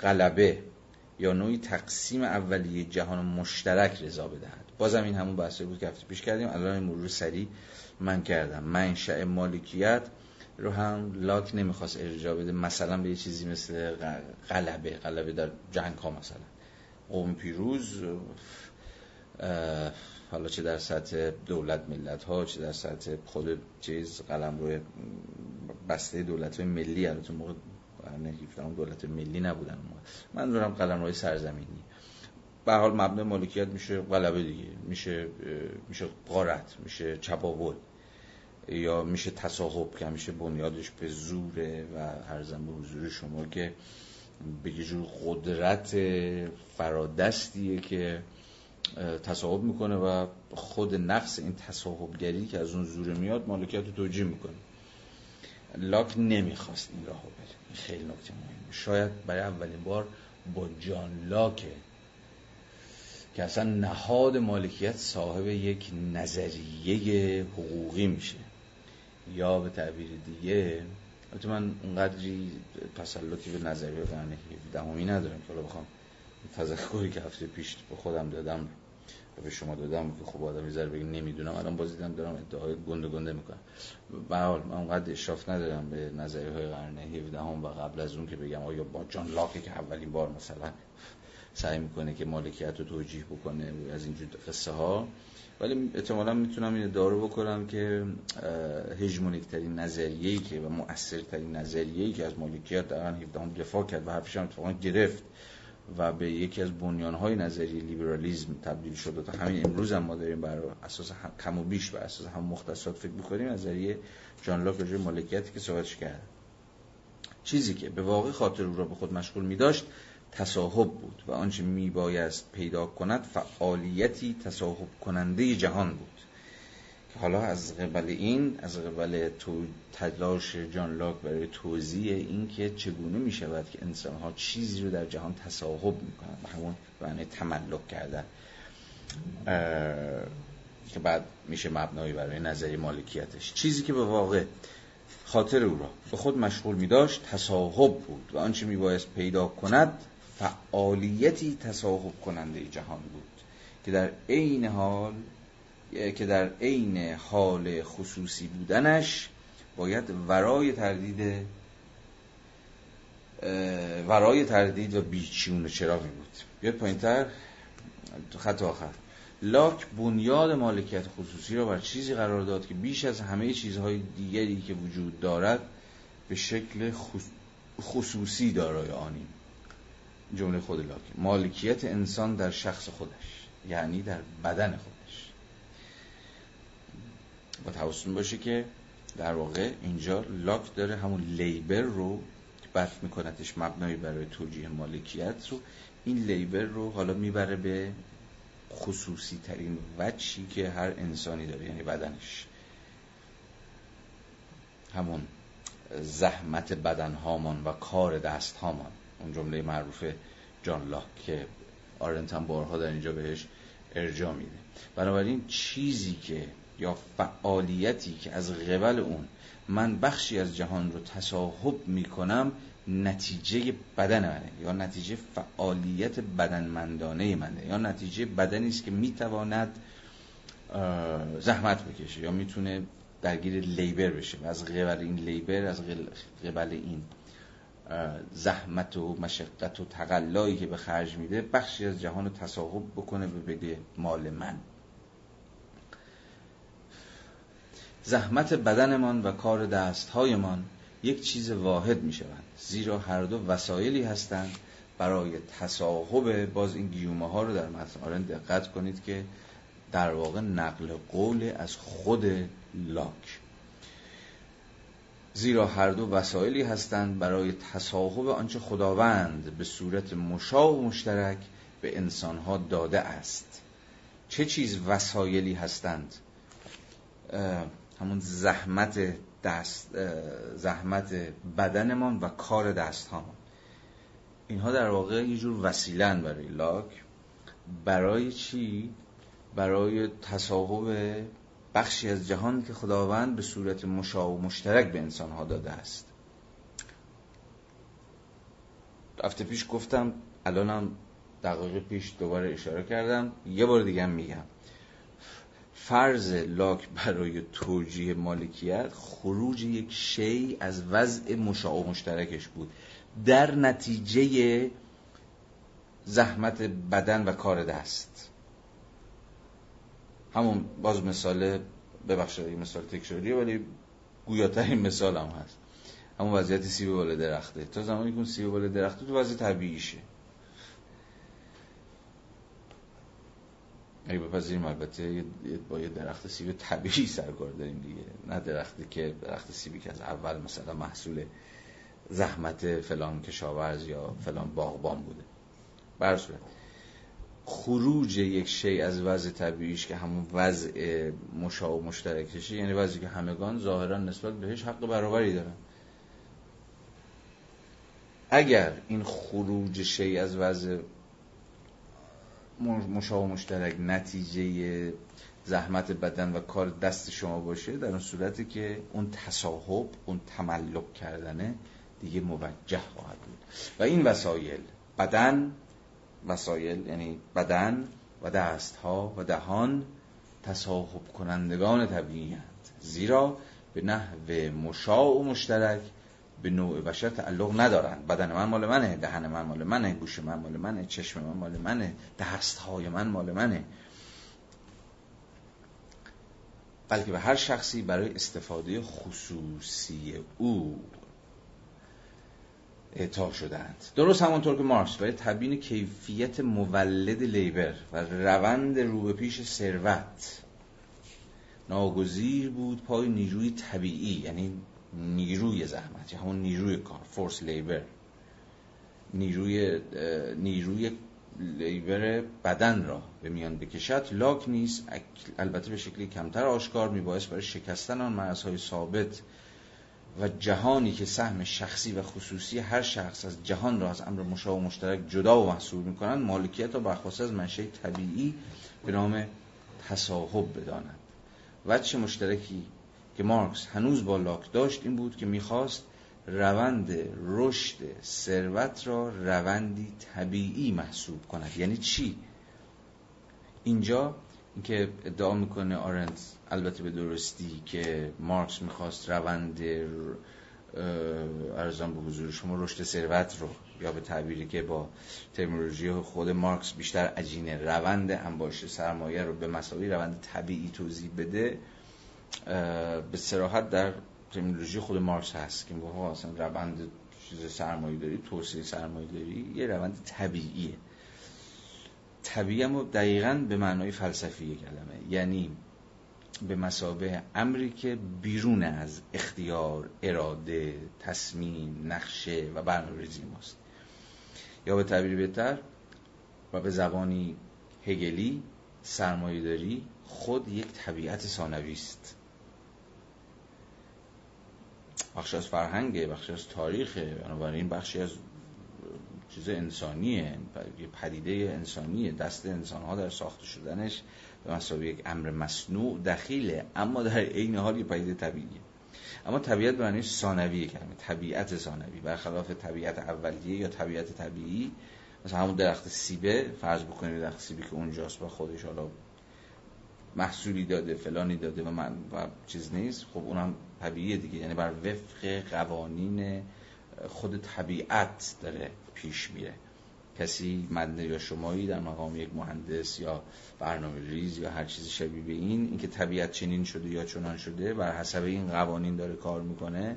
غلبه یا نوعی تقسیم اولیه جهان مشترک رضا بدهد. بازم این همون بحثی بود که هفته پیش کردیم. الان مرور سریع من کردم. منشأ مالکیت رو هم لاک نمی‌خواست ارجاع بده مثلا به یه چیزی مثل غلبه غلبه در جنگ ها مثلا. قوم پیروز حالا چه در سطح دولت ملت ها چه در سطح خود چیز قلم روی بسته دولت های ملی. البته موقع دولت ملی نبودن من دارم قلم روی سرزمینی. به حال مبنای مالکیت میشه غلبه دیگه. میشه میشه قارت میشه چپاول. یا میشه تصاحب که میشه بنیادش به زوره و ارزم به حضور شما که به یه جور قدرت فرادستیه که تصاحب می‌کنه و خود نقص این تصاحبگری که از اون زوره میاد مالکیت رو توجیه می‌کنه. لاک نمی‌خواست این راهو بره خیلی نکته مهم شاید برای اولین بار با جان لاکه که اصلا نهاد مالکیت صاحب یک نظریه حقوقی میشه. یا به تعبیر دیگه البته من اونقدری تسلطی به نظریه قرن دهمی ندارم که حالا بخوام تذکری که هفته پیش به خودم دادم و به شما دادم که خب آدم می‌ذاره بگی نمی‌دونم الان باز دیدم دارم ادعای گنده گنده می‌کنم. به حال من اونقدر اشراف ندارم به نظریه های قرن 17 و قبل از اون که بگم آیا با جان لاکی که اولین بار مثلا سعی می‌کنه که مالکیت رو توجیه بکنه از اینجور قصه ها ولی احتمالا می‌تونم این دارو بکنم که هژمونیک ترین نظریه‌ای که و مؤثر ترین نظریه‌ای که از مالکیت در قرن 17 دفاع کرد و حرفش هم اتفاقا گرفت و به یکی از بنیانهای نظریه لیبرالیزم تبدیل شد تا همین امروز هم ما داریم بر اساس کم و بیش بر اساس هم مختصات فکر بکنیم نظریه جان لاک مالکیتی که صحبتش کرد چیزی که به واقع خاطر او را به خود مشغول می داشت تصاحب بود و آنچه می بایست پیدا کند فعالیتی تصاحب کننده جهان بود. حالا از قبل این از قبل تو تلاش جان لاک برای توضیح این که چگونه می شود که انسان ها چیزی رو در جهان تصاحب می کنند همون معنی تملک کردن. که بعد میشه مبنایی برای نظری مالکیتش. چیزی که به واقع خاطر او را به خود مشغول می داشت تصاحب بود و آنچه می باید پیدا کند فعالیتی تصاحب کننده جهان بود که در عین حال که در عین حال خصوصی بودنش باید ورای تردید ورای تردید و بیچون و چرا می بود. بیاد پایین تر خط آخر. لاک بنیاد مالکیت خصوصی را بر چیزی قرار داد که بیش از همه چیزهای دیگری که وجود دارد به شکل خصوصی دارای آنیم. جمله خود لاک مالکیت انسان در شخص خودش یعنی در بدن خودش. و توسط باشه که در واقع اینجا لاک داره همون لیبر رو برف میکنتش مبنایی برای توجیه مالکیت رو. این لیبر رو حالا می‌بره به خصوصی ترین وچی که هر انسانی داره یعنی بدنش. همون زحمت بدن هامان و کار دست هامان اون جمله معروف جان لاک که آرنت هم بارها در اینجا بهش ارجا میده. بنابراین چیزی که یا فعالیتی که از قبل اون من بخشی از جهان رو تصاحب می‌کنم نتیجه بدن منه یا نتیجه فعالیت بدنمندانه منه یا نتیجه بدنی است که می‌تواند زحمت بکشه یا می‌تونه درگیر لیبر بشه. و از قبل این لیبر از قبل این زحمت و مشقت و تقلایی که به خرج میده بخشی از جهان رو تصاحب بکنه و بگه مال من. زحمت بدنمان و کار دستهایمان یک چیز واحد می شوند زیرا هر دو وسایلی هستند برای تصاحب. باز این گیومه ها رو در متن دقت کنید که در واقع نقل قول از خود لاک. زیرا هر دو وسایلی هستند برای تصاحب آنچه خداوند به صورت مشا و مشترک به انسانها داده است. چه چیز وسایلی هستند؟ همون زحمت دست زحمت بدنمان و کار دست هامان اینها در واقع یه جور وسیلن برای لاک. برای چی؟ برای تصاحب بخشی از جهان که خداوند به صورت مشا و مشترک به انسان ها داده است. هفته پیش گفتم الانم دقیقه پیش دوباره اشاره کردم. یه بار دیگه میگم. فرض لاک برای توجیه مالکیت خروج یک شی از وضع مشاع و مشترکش بود. در نتیجه زحمت بدن و کار دست. همون باز مثال ببخشید مثال تکراریه ولی گویاترین مثال هم هست. همون وضعیت سیب بالا درخته. تا زمانی که سیب بالا درخته تو وضع طبیعیشه. اگه بپذیریم البته با یه درخت سیب طبیعی سرکار داریم دیگه. نه درختی که درخت سیبی که از اول مثلا محصول زحمت فلان کشاورز یا فلان باغبان بوده. برصورت خروج یک شی از وضع طبیعیش که همون وضع مشا و مشترکشه یعنی وضعی که همگان ظاهرا نسبت بهش حق برابری دارن. اگر این خروج شی از وضع مشا و مشترک نتیجه زحمت بدن و کار دست شما باشه در اون صورتی که اون تصاحب اون تملک کردنه دیگه موجه خواهد بود. و این وسایل بدن وسایل یعنی بدن و دستها و دهان تصاحب کنندگان طبیعی زیرا به نحو مشاع و مشترک به نوع بشر تعلق ندارن. بدن من مال منه دهن من مال منه گوش من مال منه چشم من مال منه دستهای من مال منه. بلکه به هر شخصی برای استفاده خصوصی او اعطا شدند درست همونطور که مارکس برای تبیین کیفیت مولد لیبر و روند رو به پیش ثروت. ناگزیر بود پای نیروی طبیعی یعنی نیروی زحمت یا همون نیروی کار فورس لیبر نیروی نیروی لیبر بدن را به میان بکشد. لاک نیست البته به شکلی کمتر آشکار میبایست برای شکستن آن مرزهای ثابت و جهانی که سهم شخصی و خصوصی هر شخص از جهان را از امر مشابه و مشترک جدا و محصول می‌کنند مالکیت را برخواست از منشه طبیعی به نام تصاحب بدانند وجه مشترکی که مارکس هنوز با لاک داشت این بود که می‌خواست روند رشد ثروت را روندی طبیعی محسوب کند. یعنی چی؟ اینجا اینکه ادعا می‌کنه آرنز البته به درستی که مارکس می‌خواست روند ارزان به حضور شما رشد ثروت رو یا به تعبیری که با ترمینولوژی خود مارکس بیشتر عجینه روند انباشت سرمایه رو به مساوی روند طبیعی توضیح بده به سراحت در ترمینولوژی خود مارکس هست که میگه اصلا روند چیز سرمایه داری توسعه سرمایه داری یه روند طبیعیه. طبیعی اما دقیقا به معنای فلسفی کلمه یعنی به مسابه امری که بیرون از اختیار اراده تصمیم نقشه و برنامه‌ریزی ماست. یا به تعبیر بهتر و به زبانی هگلی داری خود یک طبیعت ثانوی است. بخشی از فرهنگه بخشی از تاریخه بنابراین بخشی از چیز انسانیه پدیده انسانیه. دست انسانها در ساخته شدنش به مسابقه یک امر مصنوع دخیله اما در عین حال یه پدیده طبیعیه. اما طبیعت به معنی ثانوی کلمه طبیعت ثانوی. برخلاف طبیعت اولیه یا طبیعت طبیعی مثلا همون درخت سیبه فرض بکنید درخت سیبی که اونجاست با خودش حالا محصولی داده فلانی داده و, من و چیز نیست خب اونم طبیعیه دیگه. یعنی بر وفق قوانین خود طبیعت داره پیش میره. کسی مدنه یا شمایی در مقام یک مهندس یا برنامه ریز یا هر چیزی شبیه به این اینکه طبیعت چنین شده یا چنان شده بر حسب این قوانین داره کار می‌کنه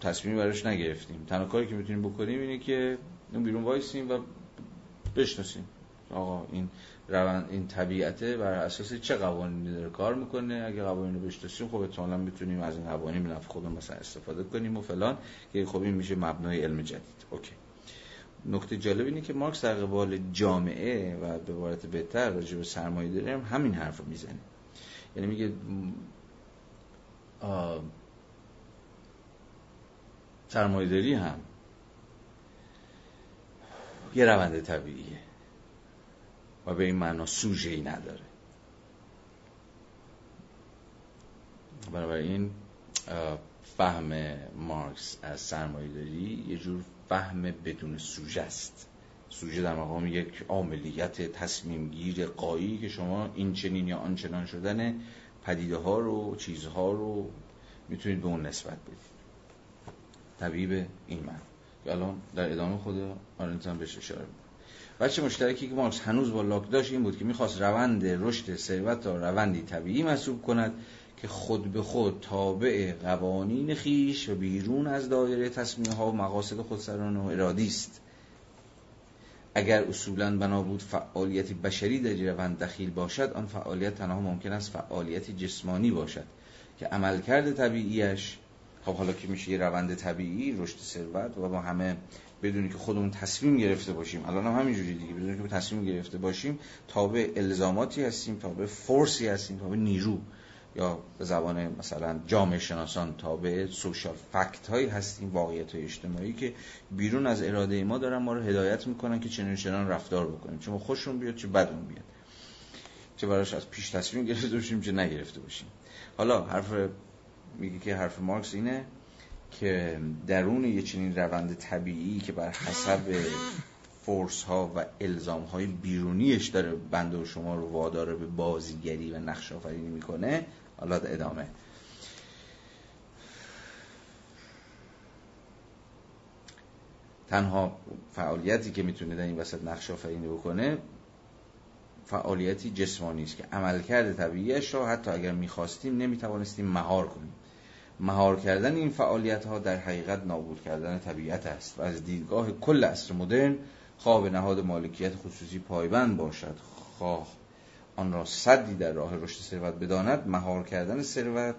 تصمیمی براش نگرفتیم. تنها کاری که می‌تونیم بکنیم اینه که اون بیرون وایسیم و بشناسیم. آقا این روند این طبیعته بر اساس چه قوانینی داره کار می‌کنه؟ اگه قوانین رو بشناسیم خب احتمالاً می‌تونیم از این قوانین به نفع خودمون مثلا استفاده کنیم و فلان که خب این میشه مبنای علم جدید. okay. نکته جالب اینه که مارکس در قبال جامعه و به عبارت بهتر راجع به سرمایه داری هم همین حرف رو می‌زنه. یعنی میگه سرمایه هم یه روند طبیعیه و به این معنا سوژه ای نداره این فهم مارکس از سرمایه داری یه جور فهم بدون سوژه است. سوژه در مقام یک عاملیت تصمیم گیر قایی که شما این چنین یا آنچنان شدن پدیده ها رو چیزها رو می‌تونید به اون نسبت بدید. طبیب این من که الان در ادامه خود آرنتان بهش اشاره بچه مشترکی که مارکس هنوز با لاک داشت این بود که می‌خواست روند رشد ثروت را روندی طبیعی محسوب کند که خود به خود تابع قوانین خیش و بیرون از دایره تصمیم ها و مقاصد خودسران و ارادی است. اگر اصولا بنا بود فعالیتی بشری در روند دخیل باشد آن فعالیت تنها ممکن است فعالیتی جسمانی باشد که عملکرد طبیعیش خب حالا که میشه یه روند طبیعی رشد ثروت و با همه بدونی که خودمون تصمیم گرفته باشیم. الان هم همینجوری دیگه بدونی که تصمیم گرفته باشیم تابع الزاماتی هستیم تابع فورسی هستیم تابع نیرو. یا به زبان مثلا جامعه شناسان تابع سوشال فکت هایی هستیم واقعیت های اجتماعی که بیرون از اراده ما دارن ما رو هدایت می‌کنن که چنین چنان رفتار بکنیم. چه خوشمون بیاد چه بدون بیاد. چه براش از پیش تصمیم گرفته باشیم چه نگرفته باشیم. حالا حرف میگه که حرف مارکس اینه که درون یه چنین روند طبیعی که بر حسب فورس ها و الزام های بیرونیش داره بنده و شما رو واداره به بازیگری و نقش آفرینی می‌کنه حالا ادامه. تنها فعالیتی که می‌تونه در این وسط نقش آفرینی بکنه فعالیتی جسمانی است که عملکرد طبیعیش رو حتی اگر می‌خواستیم نمی‌توانستیم مهار کنیم. مهار کردن این فعالیت ها در حقیقت نابود کردن طبیعت است و از دیدگاه کل عصر مدرن خواه نهاد مالکیت خصوصی پایبند باشد. خواه آن را صدی در راه رشد ثروت بداند. مهار کردن ثروت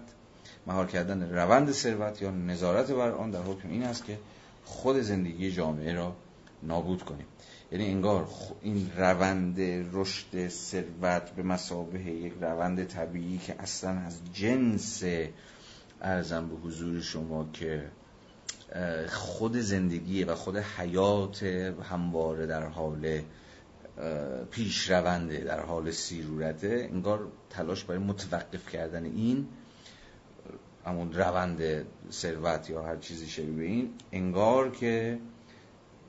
مهار کردن روند ثروت یا نظارت بر آن در حکم این است که خود زندگی جامعه را نابود کنیم. یعنی انگار این روند رشد ثروت به مسابه یک روند طبیعی که اصلا از جنس ارزم به حضور شما که خود زندگی و خود حیات همواره در حال پیش رونده در حال سیرورته انگار تلاش برای متوقف کردن این همون روند ثروت یا هر چیزی شبیه این انگار که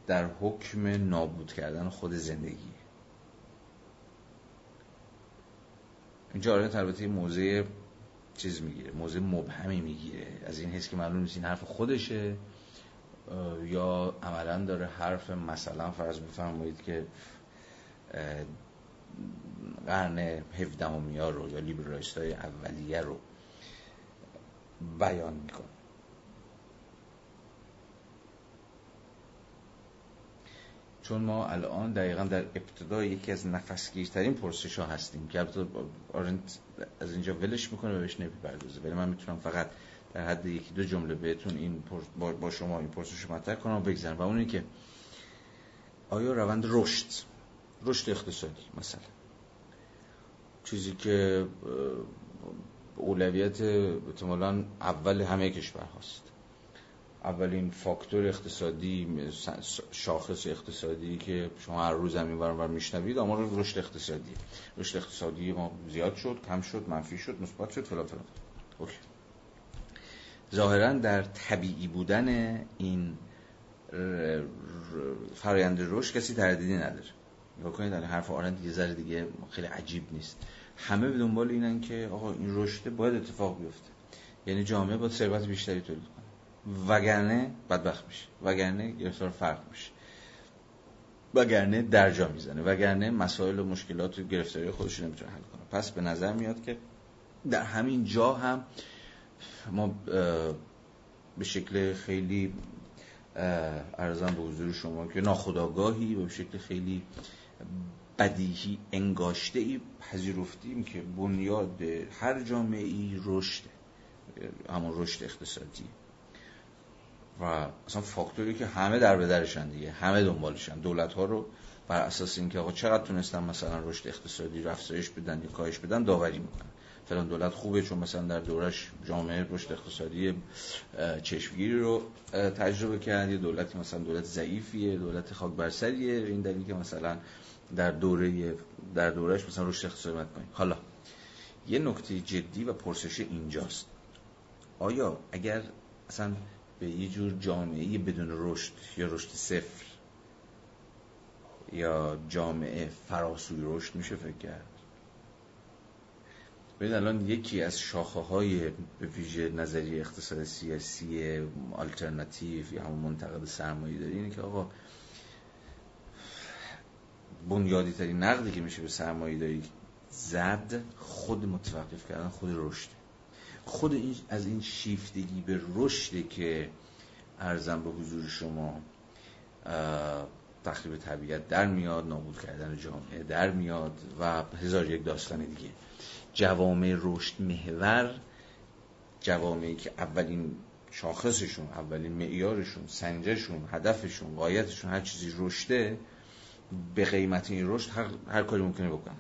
در حکم نابود کردن خود زندگی. اینجا آره البته موضع چیز می‌گیره موضع مبهمی می‌گیره. از این حس که معلوم نیست این حرف خودشه. یا عملا داره حرف مثلا فرض بفرمایید که قرن هفدهمی ها رو یا لیبرالیست های اولیه رو بیان می‌کنه. چون ما الان دقیقا در ابتدای یکی از نفسگیرترین پرسش ها هستیم که آرنت از اینجا ولش می‌کنه و بهش نمی‌پردازه. ولی من می‌تونم فقط در حد یکی دو جمله بهتون این با شما این پرسش مطرح کنم و بگذارم و اون که آیا روند رشد رشد اقتصادی مثلا چیزی که اولویت احتمالا اول همه کشور هاست. اولین فاکتور اقتصادی شاخص اقتصادی که شما هر روز همین بار میشنوید آمار رشد اقتصادی رشد اقتصادی ما زیاد شد کم شد منفی شد مثبت شد فلان فلان. اوکی. ظاهرا در طبیعی بودن این فرایند رشد کسی تردیدی نداره. نگاه کنید در حرف آرند یه ذره دیگه خیلی عجیب نیست. همه به دنبال اینن که آقا این رشد باید اتفاق بیفته. یعنی جامعه باید ثروت بیشتری تولید کنه. وگرنه بدبخت میشه. وگرنه گرفتار فرق میشه. وگرنه درجا می‌زنه. وگرنه مسائل و مشکلات و گرفتاری خودش نمی‌تونه حل کنه. پس به نظر میاد که در همین جا هم ما به شکل خیلی ارزم به حضور شما که ناخداگاهی و به شکل خیلی بدیهی انگاشته ای پذیرفتیم که بنیاد هر جامعه ای رشد همون رشد اقتصادی. و اصلا فاکتوری که همه در بدرشن دیگه همه دنبالشن. دولت ها رو بر اساس اینکه آقا چقدر تونستن مثلا رشد اقتصادی رو بدن یا کاهش بدن داوری می‌کنن. فلان دولت خوبه چون مثلا در دورش جامعه رشد اقتصادی چشمگیری رو تجربه کرد. یه دولتی مثلا دولت ضعیفیه دولت خاک برسریه این دلیل که مثلا در دوره در دورش مثلا رشد اقتصادی کنیم. حالا یه نکته جدی و پرسش اینجاست. آیا اگر اصلا به یه جور جامعه بدون رشد یا رشد صفر یا جامعه فراسوی رشد میشه فکر کرد؟ ببین الان یکی از شاخه های به ویژه نظریه اقتصاد سیاسی آلترناتیو یا همون منتقد سرمایه داری اینه که آقا بنیادی ترین نقدی که میشه به سرمایه داری زد خود متوقف کردن خود رشد. خود این از این شیفتگی به رشد که ارزم به حضور شما تخریب طبیعت در میاد نابود کردن جامعه در میاد و هزار یک داستان دیگه. جوامع رشد محور جوامعی که اولین شاخصشون اولین معیارشون سنجشون هدفشون قایتشون هر چیزی رشده به قیمت این رشد هر, هر کاری ممکنه بکنن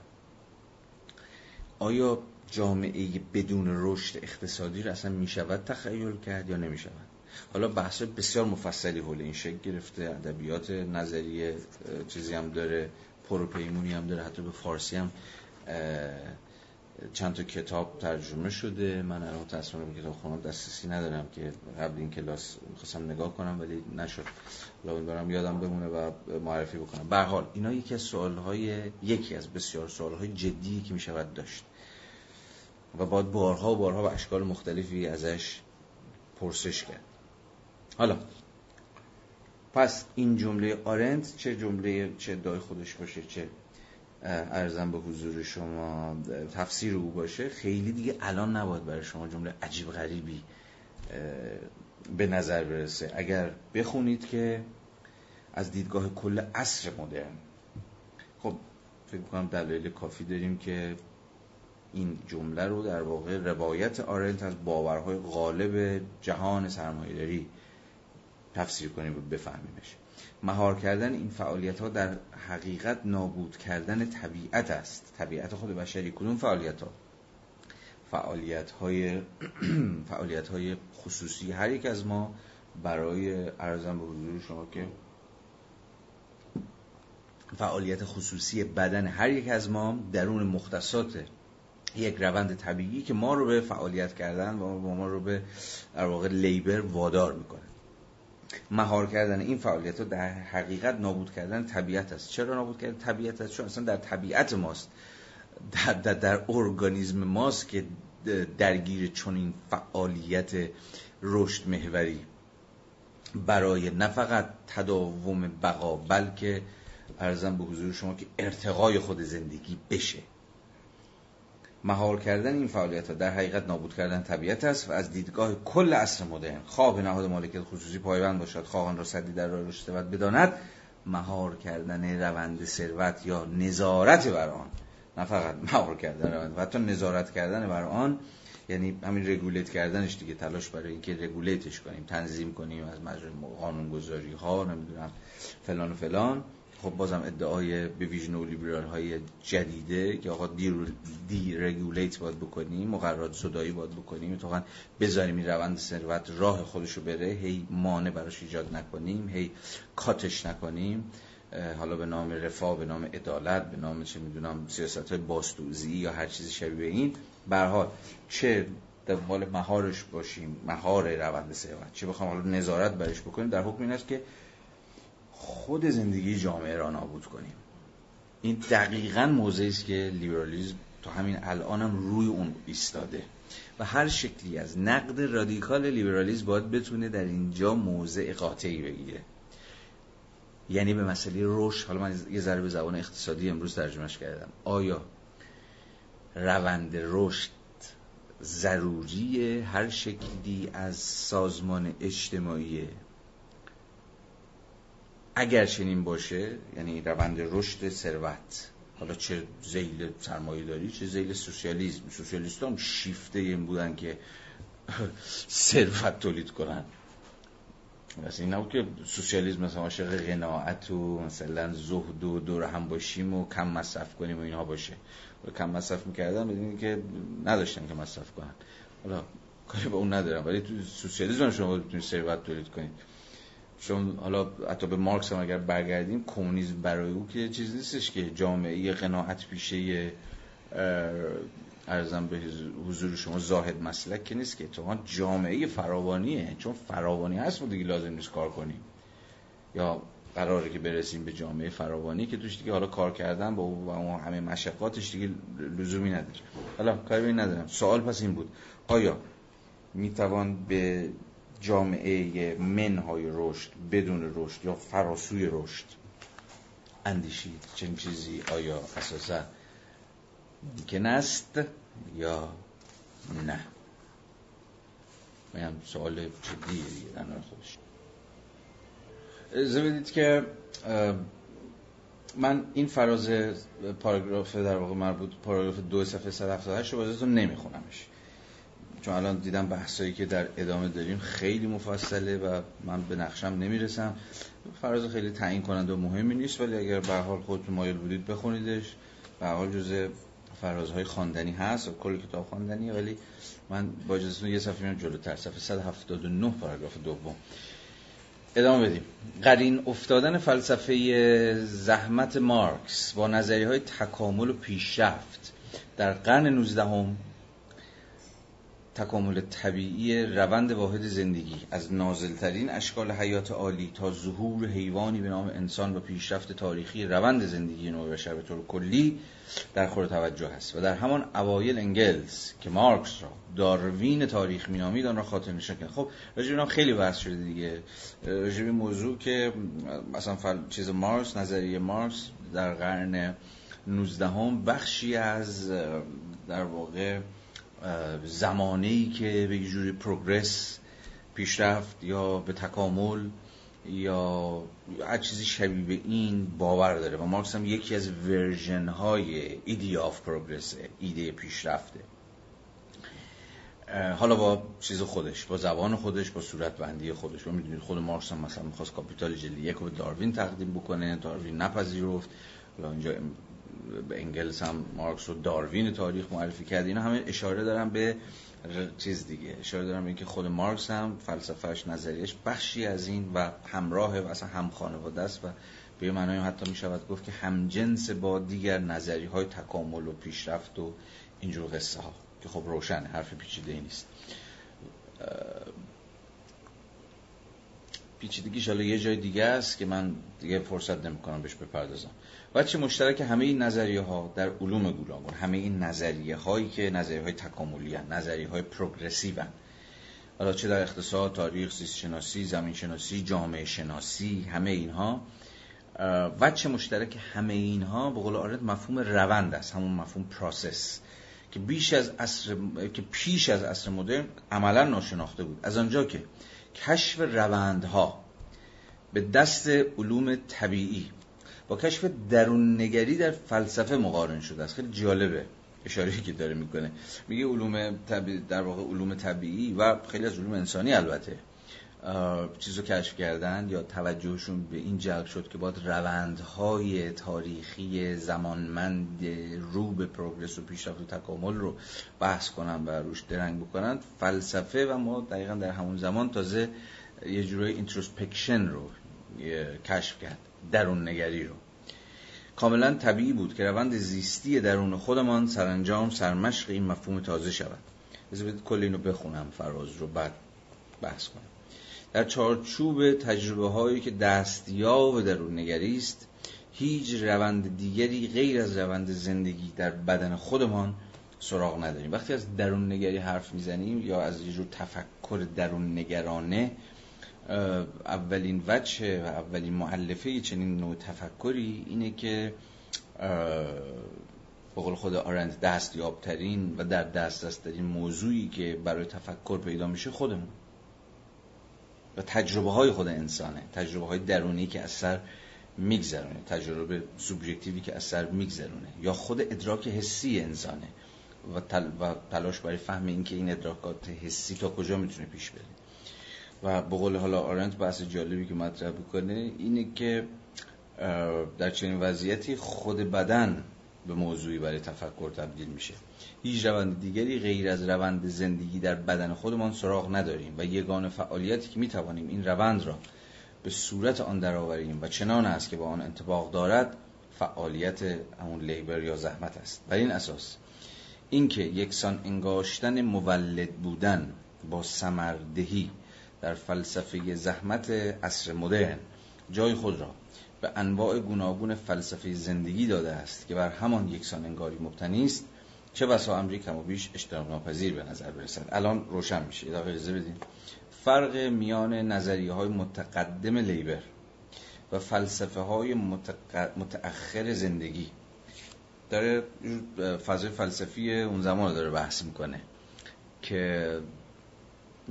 آیا جامعه بدون رشد اقتصادی رو اصلا می‌شود تخیل کرد یا نمی‌شود؟ حالا بحث بسیار مفصلی حول این شکل گرفته ادبیات نظریه چیزی هم داره پروپیمونی هم داره حتی به فارسی هم چند تا کتاب ترجمه شده. من الان تصمیم به کتاب خونم دسترسی ندارم که قبل این کلاس می‌خواستم نگاه کنم ولی نشد. لابد دارم یادم بمونه و معرفی بکنم. به حال اینا یکی از سوالهای یکی از بسیار سوالهای جدی که می‌شود داشت. و باید بارها و بارها و اشکال مختلفی ازش پرسش کرد. حالا پس این جمله آرنت چه جمله چه دای خودش باشه چه ارزم به حضور شما تفسیر او باشه خیلی دیگه الان نباید برای شما جمله عجیب غریبی به نظر برسه. اگر بخونید که از دیدگاه کل عصر مدرن. خب فکر کنم دلایل کافی داریم که این جمله رو در واقع روایت آرنت از باورهای غالب جهان سرمایه‌داری تفسیر کنیم و بفهمیمش. مهار کردن این فعالیت ها در حقیقت نابود کردن طبیعت است. طبیعت خود بشری کدوم فعالیت ها فعالیت های فعالیت های خصوصی. هر یک از ما برای ارزم به حضور شما که فعالیت خصوصی بدن هر یک از ما درون مختصات یک روند طبیعی که ما رو به فعالیت کردن و ما رو به در واقع لیبر وادار می‌کنه. مهار کردن این فعالیت ها در حقیقت نابود کردن طبیعت است. چرا نابود کردن طبیعت است؟ چون اصلا در طبیعت ماست. در, در, در ارگانیزم ماست که درگیر چنین فعالیت رشد محوری. برای نه فقط تداوم بقا بلکه ارزم به حضور شما که ارتقای خود زندگی بشه. مهار کردن این فعالیت ها در حقیقت نابود کردن طبیعت است و از دیدگاه کل عصر مدرن خواه نهاد مالکیت خصوصی پایبند باشد خواه را صدی در راه رشد بداند مهار کردن روند ثروت یا نظارت بر آن نه فقط مهار کردن روند و حتی نظارت کردن بر آن یعنی همین رگولیت کردنش دیگه تلاش برای اینکه رگولیتش کنیم تنظیم کنیم از مجرد قانون گذاری ها نمی‌دونم فلان و فلان. خب بازم ادعای به ویژن لیبرال های جدیده که آقا دی, دی باید بکنیم مقررات صدایی باید بکنیم اتفاقا بذاریم این روند ثروت راه خودشو بره هی مانع براش ایجاد نکنیم هی کاتش نکنیم. حالا به نام رفاه به نام عدالت به نام چه می‌دونم سیاست های باستوزی یا هر چیزی شبیه این حال چه دنبال مهارش باشیم مهار روند ثروت چه بخوام حالا نظارت برش بکنیم در حکم این است که خود زندگی جامعه را نابود کنیم. این دقیقا موضعی است که لیبرالیزم تا همین الانم روی اون ایستاده و هر شکلی از نقد رادیکال لیبرالیزم باید بتونه در اینجا موضع قاطعی بگیره. یعنی به مسئله رشد. حالا من یه ذره به زبان اقتصادی امروز ترجمهش کردم. آیا روند رشد ضروری هر شکلی از سازمان اجتماعی اگر چنین باشه یعنی روند رشد ثروت حالا چه زیل سرمایه داری چه زیل سوسیالیسم سوسیالیست هم شیفته این بودن که ثروت تولید کنن. مثلا این که سوسیالیسم مثلا عاشق قناعت و مثلا زهد و دور هم باشیم و کم مصرف کنیم و اینها باشه. و کم مصرف می‌کردن بدونی که نداشتن که مصرف کنن. حالا کاری به اون ندارم ولی تو سوسیالیسم شما بتونید ثروت تولید کنید. چون حالا حتی به مارکس هم اگر برگردیم کمونیسم برای او که چیز نیستش که جامعه قناعت پیشه ارزم به حضور شما زاهد مسلک که نیست که تو جامعه فراوانیه. چون فراوانی هست ما دیگه لازم نیست کار کنیم. یا قراره که برسیم به جامعه فراوانی که توش دیگه حالا کار کردن با اون همه مشقاتش دیگه لزومی نداره. حالا کاری ندارم. سوال پس این بود. آیا می‌توان به جامعه منهای رشد بدون رشد یا فراسوی رشد اندیشید چنین چیزی آیا اساسا ممکن است یا نه؟ من سوال جدیه دیگه در خودش. بدید که من این فراز پاراگراف در واقع مربوط پاراگراف دو صفحه 178 رو بازتون نمیخونمش. چون الان دیدم بحثایی که در ادامه داریم خیلی مفصله و من به نقشم نمی‌رسم. فراز خیلی تعیین کننده و مهمی نیست ولی اگر به حال خودتون مایل بودید بخونیدش. به حال جزء فرازهای خواندنی هست و کل کتاب خواندنی ولی من با اجازهتون یه صفحه میام جلوتر. صفحه 179 پاراگراف دوم. ادامه بدیم. قرین افتادن فلسفه زحمت مارکس با نظریه های تکامل و پیشرفت در قرن 19 هم تکامل طبیعی روند واحد زندگی. از نازلترین اشکال حیات عالی تا ظهور حیوانی به نام انسان و پیشرفت تاریخی روند زندگی نوع بشر به طور کلی در خور توجه است و در همان اوایل انگلز که مارکس را داروین تاریخ مینامید آن را خاطر نشان کرد خب راجع خیلی بحث شده دیگه. راجع موضوع که مثلا فل... چیز مارکس نظریه مارکس در قرن 19 هم بخشی از در واقع زمانی که به جوری پروگرس پیشرفت یا به تکامل یا هر چیزی شبیه به این باور داره و مارکس هم یکی از version های idea of progress ایده پیشرفته. حالا با چیز خودش با زبان خودش با صورت بندی خودش. و می‌دونید خود مارکس هم مثلا می‌خواست کاپیتال جلد یک رو به داروین تقدیم بکنه داروین نپذیرفت. یا اینجا به انگلس هم مارکس رو داروین تاریخ معرفی کرد. اینا همه اشاره دارن به چیز دیگه. اشاره دارم اینکه خود مارکس هم فلسفهش نظریش بخشی از این و همراه و اصلا هم خانواده است و به معنای حتی می شود گفت که همجنس با دیگر نظری های تکامل و پیشرفت و اینجور قصه ها که خب روشن حرف پیچیده ای نیست پیچیدگیش حالا یه جای دیگه است که من دیگه فرصت نمی‌کنم بهش بپردازم. و چه مشترک همه این نظریه ها در علوم گوناگون همه این نظریه هایی که نظریه های تکاملی هن. نظریه های پروگرسیو هن. حالا چه در اقتصاد، تاریخ، زیست شناسی، زمین شناسی، جامعه شناسی همه اینها وجه مشترک همه اینها به قول آرنت مفهوم روند است همون مفهوم process که بیش از عصر که پیش از عصر مدرن عملا ناشناخته بود از آنجا که کشف روندها به دست علوم طبیعی با کشف درون نگری در فلسفه مقارن شده است. خیلی جالبه اشاره که داره می‌کنه. میگه علوم طبیعی در واقع علوم طبیعی و خیلی از علوم انسانی البته چیز رو کشف کردن یا توجهشون به این جلب شد که باید روندهای تاریخی زمانمند رو به progress و پیشرفت و تکامل رو بحث کنن و روش درنگ بکنن. فلسفه و ما دقیقا در همون زمان تازه یه جورای introspection رو کشف کرد درون نگری رو. کاملا طبیعی بود که روند زیستی درون خودمان سرانجام سرمشق این مفهوم تازه شود. از کل اینو بخونم فراز رو بعد بحث کنم. در چارچوب تجربه هایی که دستیاب درون نگری است هیچ روند دیگری غیر از روند زندگی در بدن خودمان سراغ نداریم. وقتی از درون نگری حرف می‌زنیم یا از یه جور تفکر درون نگرانه اولین وجه و اولین معلفه چنین نوع تفکری اینه که به قول خود آرند دستیابترین و در دست ترین موضوعی که برای تفکر پیدا میشه خودمون و تجربه های خود انسانه. تجربه های درونی که از سر میگذرونه. تجربه سوبژکتیوی که از سر میگذرونه. یا خود ادراک حسی انسانه. و, و تلاش برای فهم اینکه این ادراکات حسی تا کجا می‌تونه پیش بره. و به قول حالا آرنت بحث جالبی که مطرح بکنه اینه که در چنین وضعیتی خود بدن به موضوعی برای تفکر تبدیل میشه. هیچ روند دیگری غیر از روند زندگی در بدن خودمان سراغ نداریم و یگان فعالیتی که می‌توانیم این روند را به صورت آن درآوریم و چنان است که با آن انتباق دارد فعالیت همون لیبر یا زحمت است. بر این اساس اینکه یکسان انگاشتن مولد بودن با سمردهی در فلسفه زحمت عصر مدرن جای خود را به انواع گوناگون فلسفه زندگی داده است که بر همان یکسان انگاری مبتنی است. چه بسا امری کم و بیش اشتراک ناپذیر به نظر برسد. الان روشن میشه. اضافه اجازه بدین. فرق میان نظریه های متقدم لیبر و فلسفه های متأخر زندگی. داره فضای فلسفی اون زمان داره بحث می‌کنه که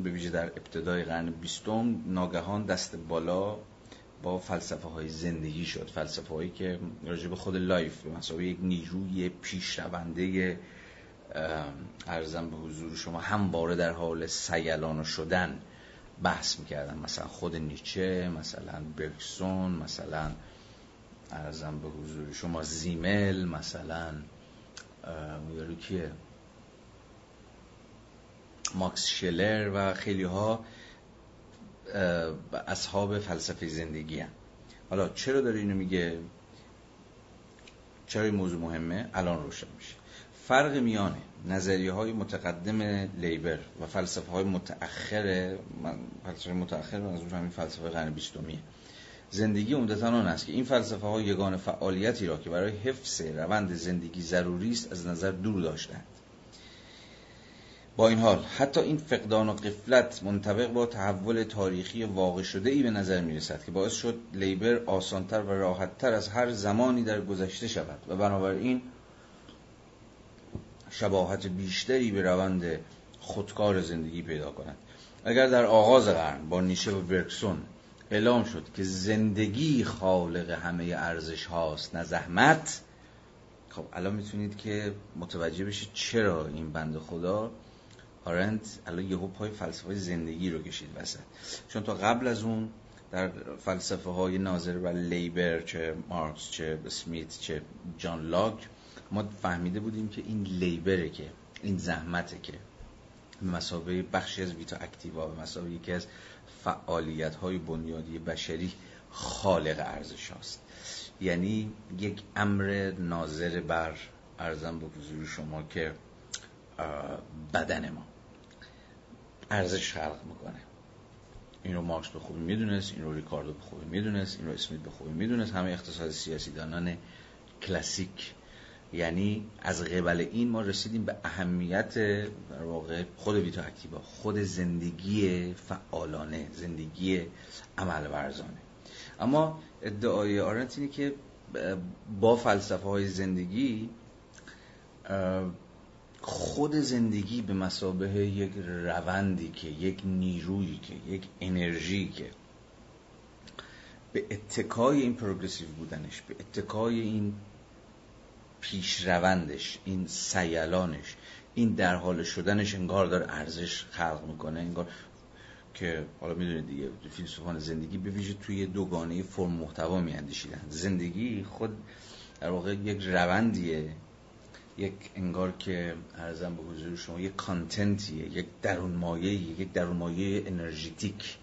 به ویژه در ابتدای قرن بیستم ناگهان دست بالا با فلسفه های زندگی شد. فلسفه هایی که راجع به خود life به مثابه یک نیروی پیشرونده عرضم به حضور شما همواره در حال سیلان و شدن بحث می‌کردن. مثلا خود نیچه مثلا برگسون مثلا عرضم به حضور شما زیمل مثلا یارو کیه؟ ماکس شلر و خیلی ها اصحاب فلسفه زندگی هم. حالا چرا داره اینو میگه؟ چرا این موضوع مهمه؟ الان روشن میشه. فرق میانه. نظریه های متقدم لیبر و فلسفه های متأخر فلسفه متأخر از همین فلسفه قرن بیستمیه. زندگی عمدتا آن است که این فلسفه ها یگان فعالیتی را که برای حفظ روند زندگی ضروری است از نظر دور داشتند. با این حال حتی این فقدان و قفلت منطبق با تحول تاریخی واقع شده ای به نظر می رسد که باعث شد لیبر آسانتر و راحتتر از هر زمانی در گذشته شود و بنابراین شباهت بیشتری به روند خودکار زندگی پیدا کند. اگر در آغاز قرن با نیشه و برکسون اعلام شد که زندگی خالق همه ارزش هاست نه زحمت خب الان می‌تونید که متوجه بشید چرا این بند خدا آرنت الان یهو پای فلسفه زندگی رو کشید وسط. چون تا قبل از اون در فلسفه های ناظر و لیبر چه مارکس چه اسمیت چه جان لاک ما فهمیده بودیم که این لیبره که این زحمته که مسابقه بخشی از ویتا اکتیوا به مسابقه یکی از فعالیت های بنیادی بشری خالق ارزش هاست یعنی یک امر ناظر بر ارزم به حضور شما که بدن ما. ارزش خلق می‌کنه. این رو مارکس به خوبی می‌دونست این رو ریکاردو به خوبی می‌دونست این رو اسمیت به خوبی می‌دونست. همه اقتصاد سیاسی دانان کلاسیک. یعنی از قبل این ما رسیدیم به اهمیت در واقع خود ویتا اکتیوا خود زندگی فعالانه زندگی عمل ورزانه اما ادعای آرنت اینه که با فلسفه های زندگی خود زندگی به مسابه یک روندی که یک نیرویی که یک انرژی که به اتکای این پروگرسیو بودنش به اتکای این پیشروندش این سیلانش این در حال شدنش انگار داره ارزش خلق می‌کنه انگار که حالا می‌دونید دیگه فیلسوفان زندگی به ویژه توی دوگانه فرم محتوا میاندیشیدن. زندگی خود در واقع یک روندیه یک انگار که ارزم به حضور شما یک کانتنتیه یک درون مایه یک درون مایه انرژیتیک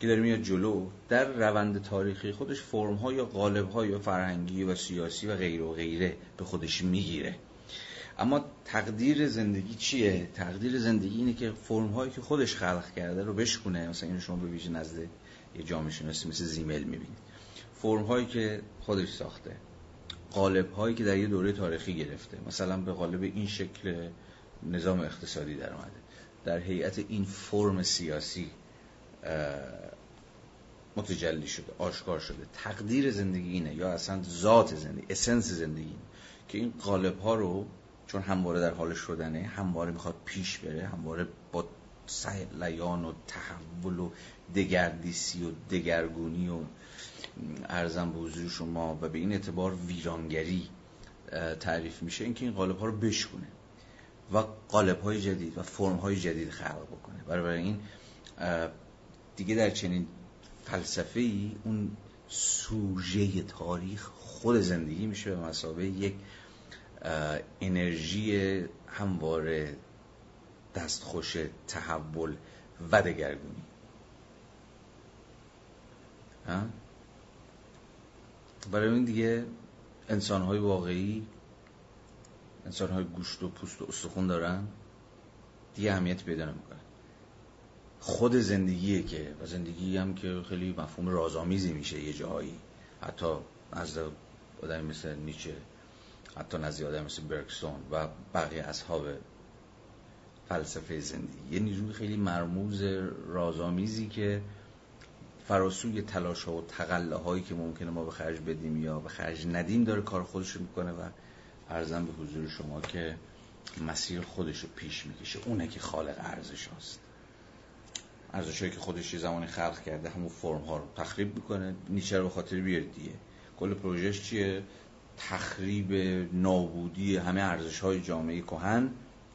که داره میاد جلو. در روند تاریخی خودش فرم ها یا قالب ها یا فرهنگی و سیاسی و غیره و غیره به خودش می‌گیره. اما تقدیر زندگی چیه؟ تقدیر زندگی اینه که فرم هایی که خودش خلق کرده رو بشکونه. مثلا اینو شما به ویژه نزد یه جامعه شناسی مثل زیمل می‌بینید. فرم هایی که خودش ساخته. قالب هایی که در یه دوره تاریخی گرفته مثلا به قالب این شکل نظام اقتصادی در اومده در هیئت این فرم سیاسی متجلی شده آشکار شده تقدیر زندگی اینه یا اصلا ذات زندگی اسنس زندگی اینه. که این قالب ها رو چون همواره در حال شدنه همواره می‌خواد پیش بره همواره با لیان و تحول و دگردیسی و دگرگونی و ارزم به حضور شما و به این اعتبار ویرانگری تعریف میشه اینکه این قالب ها رو بشکونه و قالب های جدید و فرم های جدید خلق بکنه. برای این دیگه در چنین فلسفه ای اون سوژه تاریخ خود زندگی میشه به مسابه یک انرژی همواره دستخوش تحول و دگرگونی. برای این دیگه انسان های واقعی انسان های گوشت و پوست و استخون دارن دیگه اهمیت پیدا نمی‌کنن. خود زندگیه که و زندگی هم که خیلی مفهوم رازآمیزی میشه یه جایی حتی نزد آدمی مثل نیچه حتی نزد آدم مثل برکسون و بقیه اصحاب فلسفه زندگی. یه نیروی خیلی مرموز رازآمیزی که فراسوی تلاش ها و تقله هایی که ممکنه ما به خرج بدیم یا به خرج ندیم داره کار خودش رو می‌کنه و ارزم به حضور شما که مسیر خودش رو پیش می‌کشه. اونه که خالق ارزش هاست. ارزش که خودش یه زمانی خلق کرده همون فرم ها رو تخریب می‌کنه. نیچه رو خاطر بیارید دیگه. کل پروژهش چیه؟ تخریب نابودی همه ارزش های جامعه کهن.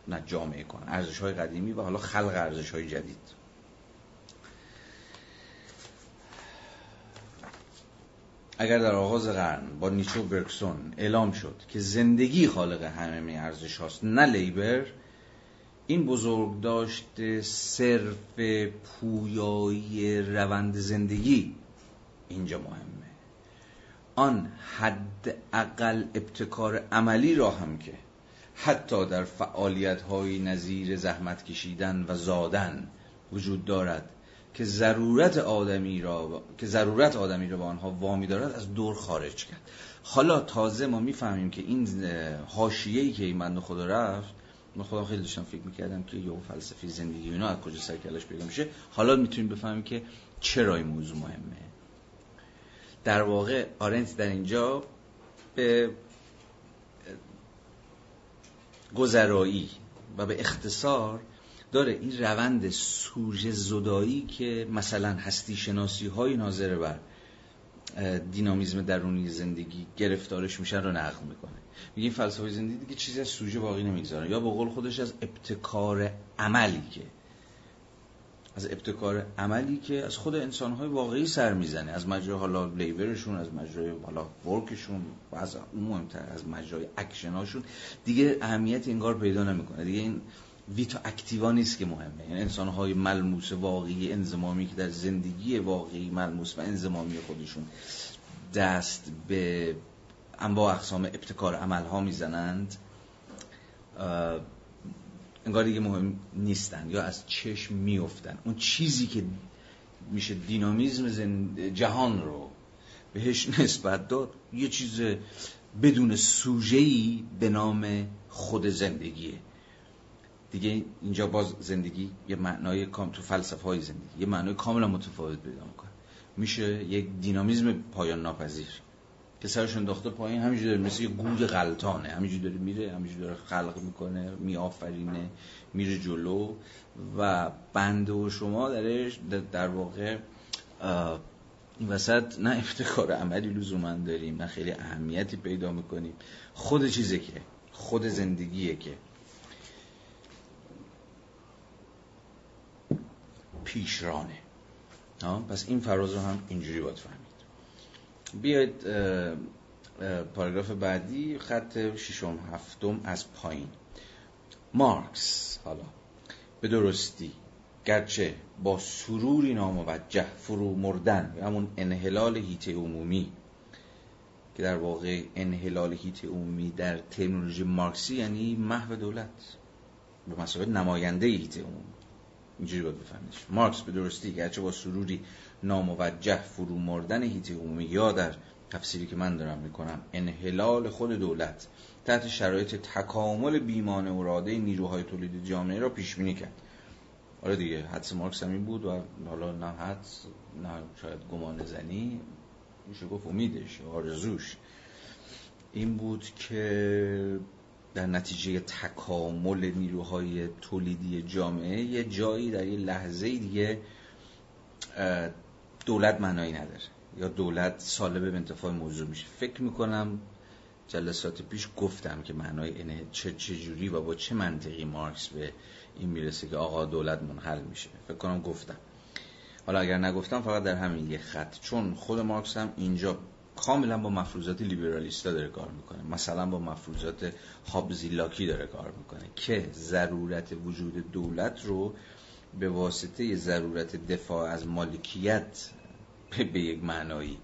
نه جامعه کهن ارزش های قدیمی و حالا خلق ارزش های جدید. اگر در آغاز قرن با نیچه و برکسون اعلام شد که زندگی خالق همه ارزش هاست نه لیبر این بزرگ داشته صرف پویایی روند زندگی. اینجا مهمه. آن حد اقل ابتکار عملی را هم که حتی در فعالیت های نظیر زحمت کشیدن و زادن وجود دارد. که ضرورت آدمی را که ضرورت آدمی را به آنها وامی دارد از دور خارج کرد. حالا تازه ما می‌فهمیم که این حاشیه‌ای که این بنده خدا رفت من خودم خیلی داشتم فکر می‌کردم که یه فلسفی زندگی اینا از کجا سرکلش پیدا میشه. حالا می‌تونیم بفهمیم که چرا این موضوع مهمه. در واقع آرنت در اینجا به گذرایی و به اختصار داره این روند سوژه زدایی که مثلا هستی شناسی های ناظر بر دینامیزم درونی زندگی گرفتارش میشن رو نقل می‌کنه. میگه این فلسفه زندگی دیگه چیزی از سوژه باقی نمی‌گذاره یا به قول خودش از ابتکار عملی که از ابتکار عملی که از خود انسانهای واقعی سر می‌زنه. از مجرای حالا لیبرشون از مجرای حالا ورکشون و از مهمتر از مجرای اکشناشون. دیگه اهمیت انگار پیدا نمی‌کنه. دیگه این ویتو اکتیوا نیست که مهمه. یعنی انسانهای ملموس واقعی انزمامی که در زندگی واقعی ملموس و انزمامی خودشون دست به انواع اقسام ابتکار عمل ها می‌زنند انگار دیگه مهم نیستن یا از چشم میفتن اون چیزی که میشه دینامیزم جهان رو بهش نسبت داد یه چیز بدون سوژه‌ای به نام خود زندگیه. دیگه اینجا باز زندگی یه معنای کام تو فلسفه های زندگی یه معنای کاملا متفاوت پیدا می‌کنه. میشه یک دینامیزم پایان ناپذیر. که سرش انداخته پایین همینجوری داره مثل یه گود غلطانه. همینجوری داره میره همینجوری داره خلق می‌کنه میآفرینه میره جلو. و بنده و شما درش در واقع این وسط نه افتکار عملی لزوما داریم نه خیلی اهمیتی پیدا می‌کنیم. خود چیزه که خود زندگیه که. پیشرانه. پس این فراز رو هم اینجوری باید فهمید. بیاید پاراگراف بعدی خط ششم هفتم از پایین. مارکس حالا به درستی گرچه با سروری ناموجه فرو مردن همون انحلال هیت عمومی که در واقع انحلال هیت عمومی در ترمینولوژی مارکسی یعنی محو دولت به مسابقه نماینده هیت عمومی. اینجوری باید بفهمیدش. مارکس به درستی گرچه با سروری ناموجه فرو مردن هیت عمومی یا در تفسیری که من دارم می‌کنم انحلال خود دولت تحت شرایط تکامل بیمان اراده نیروهای تولید جامعه را پیش بینی کرد. آره دیگه حدس مارکس هم این بود و حالا نه حدس نه شاید گمان زنی میشه گفت امیدش آرزوش. این بود که در نتیجه تکامل نیروهای تولیدی جامعه یه جایی در یه لحظه دیگه دولت معنایی نداره. یا دولت سالبه به انتفاع موضوع میشه. فکر می‌کنم جلسات پیش گفتم که معنای اینه چه جوری و با چه منطقی مارکس به این می‌رسه که آقا دولت منحل میشه. فکر کنم گفتم. حالا اگر نگفتم فقط در همین یه خط. چون خود مارکس هم اینجا کاملا با مفروضات لیبرالیستا داره کار می‌کنه. مثلا با مفروضات هابزیلاکی داره کار می‌کنه که ضرورت وجود دولت رو به واسطه ضرورت دفاع از مالکیت به یک معنایی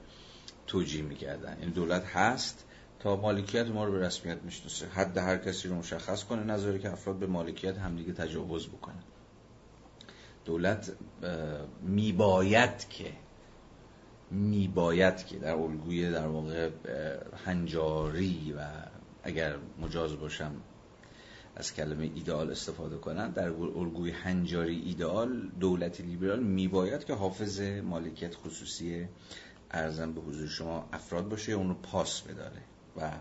توجیه می‌کردن. این دولت هست تا مالکیت ما رو به رسمیت می‌شناسه. حد هر کسی رو مشخص کنه نظری که افراد به مالکیت همدیگه تجاوز بکنه دولت میباید که میباید که در الگوی در واقع هنجاری و اگر مجاز باشم از کلمه ایدئال استفاده کنن در الگوی هنجاری ایدئال دولت لیبرال میباید که حافظ مالکیت خصوصی ارزم به حضور شما افراد باشه اونو پاس بداره و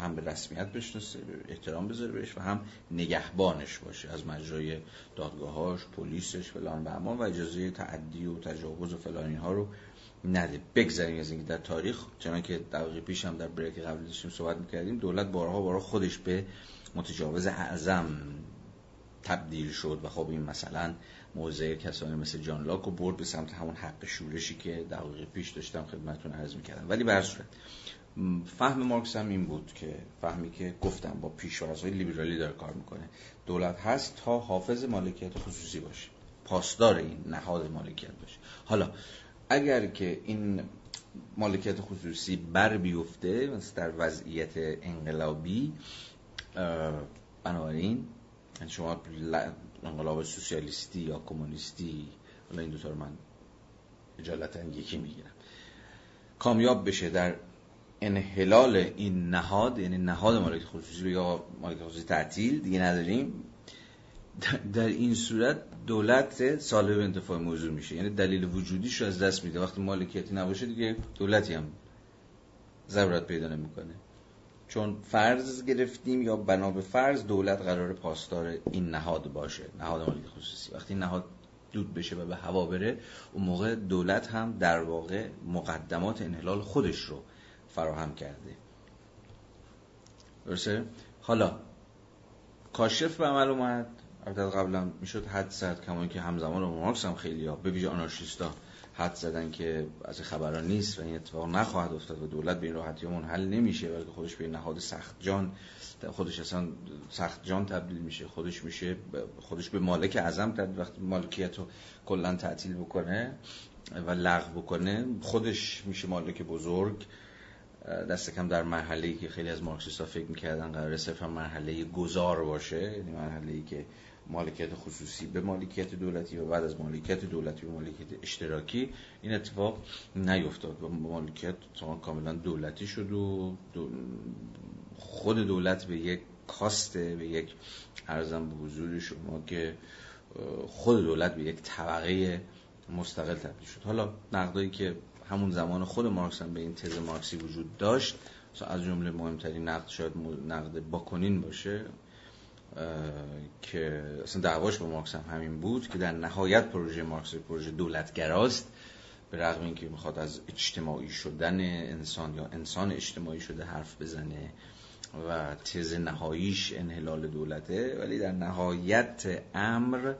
هم به رسمیت بشناسه احترام بذاره بهش و هم نگهبانش باشه از مجرای دادگاهاش پلیسش فلان و و اجازه تعدی و تجاوز و فلان اینها رو نده بگذاریم از اینکه در تاریخ چنانکه که دقیقه پیش هم در بریک قبل داشتیم صحبت می‌کردیم دولت بارها بارها خودش به متجاوز اعظم تبدیل شد و خب این مثلا موضع کسانی مثل جان لاک و برد به سمت همون حق شورشی که دقیقه پیش داشتم خدمتتون عرض می‌کردم. ولی به فهم مارکس هم این بود که فهمی که گفتم با پیشورزهای لیبرالی داره کار می‌کنه. دولت هست تا حافظ مالکیت خصوصی باشه. پاسدار این نهاد مالکیت باشه. حالا اگر که این مالکیت خصوصی بر بیفته در وضعیت انقلابی بنابراین یعنی شما انقلاب سوسیالیستی یا کمونیستی حالا این دوتا رو من اجالتا یکی می‌گیرم. کامیاب بشه در انحلال این نهاد یعنی نهاد مالکیت خصوصی یا مالکیت خصوصی تعطیل دیگه نداریم. در این صورت دولت سالب انتفاع موضوع میشه. یعنی دلیل وجودیش از دست میده. وقتی مالکیتی نباشه دیگه دولتی هم ضرورت پیدا نمی‌کنه. چون فرض گرفتیم یا بنا به فرض دولت قرار پاسدار این نهاد باشه. نهاد مالی خصوصی. وقتی نهاد دود بشه و به هوا بره اون موقع دولت هم در واقع مقدمات انحلال خودش رو فراهم کرده. درسته؟ حالا کاشف به عمل اومد. البته قبلا می‌شد حد زد کما که همزمان مارکس هم خیلی ها. به ویژه آنارشیستا حد زدن که از خبران نیست و این اتفاق نخواهد افتاد و حالت به این راحتی منحل نمیشه بلکه خودش به نهاد سخت جان خودش اصلا سخت جان تبدیل میشه. خودش میشه خودش به مالک اعظم تبدیل وقتی مالکیت رو کلا تعطیل بکنه و لغو بکنه خودش میشه مالک بزرگ. دست کم در مرحله که خیلی از مارکسیستا فکر می‌کردن قرار صرفا مرحله گذار باشه یعنی مرحله ای که مالکیت خصوصی به مالکیت دولتی و بعد از مالکیت دولتی به مالکیت اشتراکی این اتفاق نیفتاد و مالکیت کاملا دولتی شد و خود دولت به یک کاسته به یک ارزم به حضور شما که خود دولت به یک طبقه مستقل تبدیل شد. حالا نقدایی که همون زمان خود مارکس هم به این تز مارکسی وجود داشت از جمله مهمترین نقد شاید نقد باکنین باشه که اصلا دعواش با مارکس هم همین بود که در نهایت پروژه مارکس پروژه دولتگراست به رغم اینکه می‌خواد از اجتماعی شدن انسان یا انسان اجتماعی شده حرف بزنه و تز نهاییش انحلال دولته ولی در نهایت امر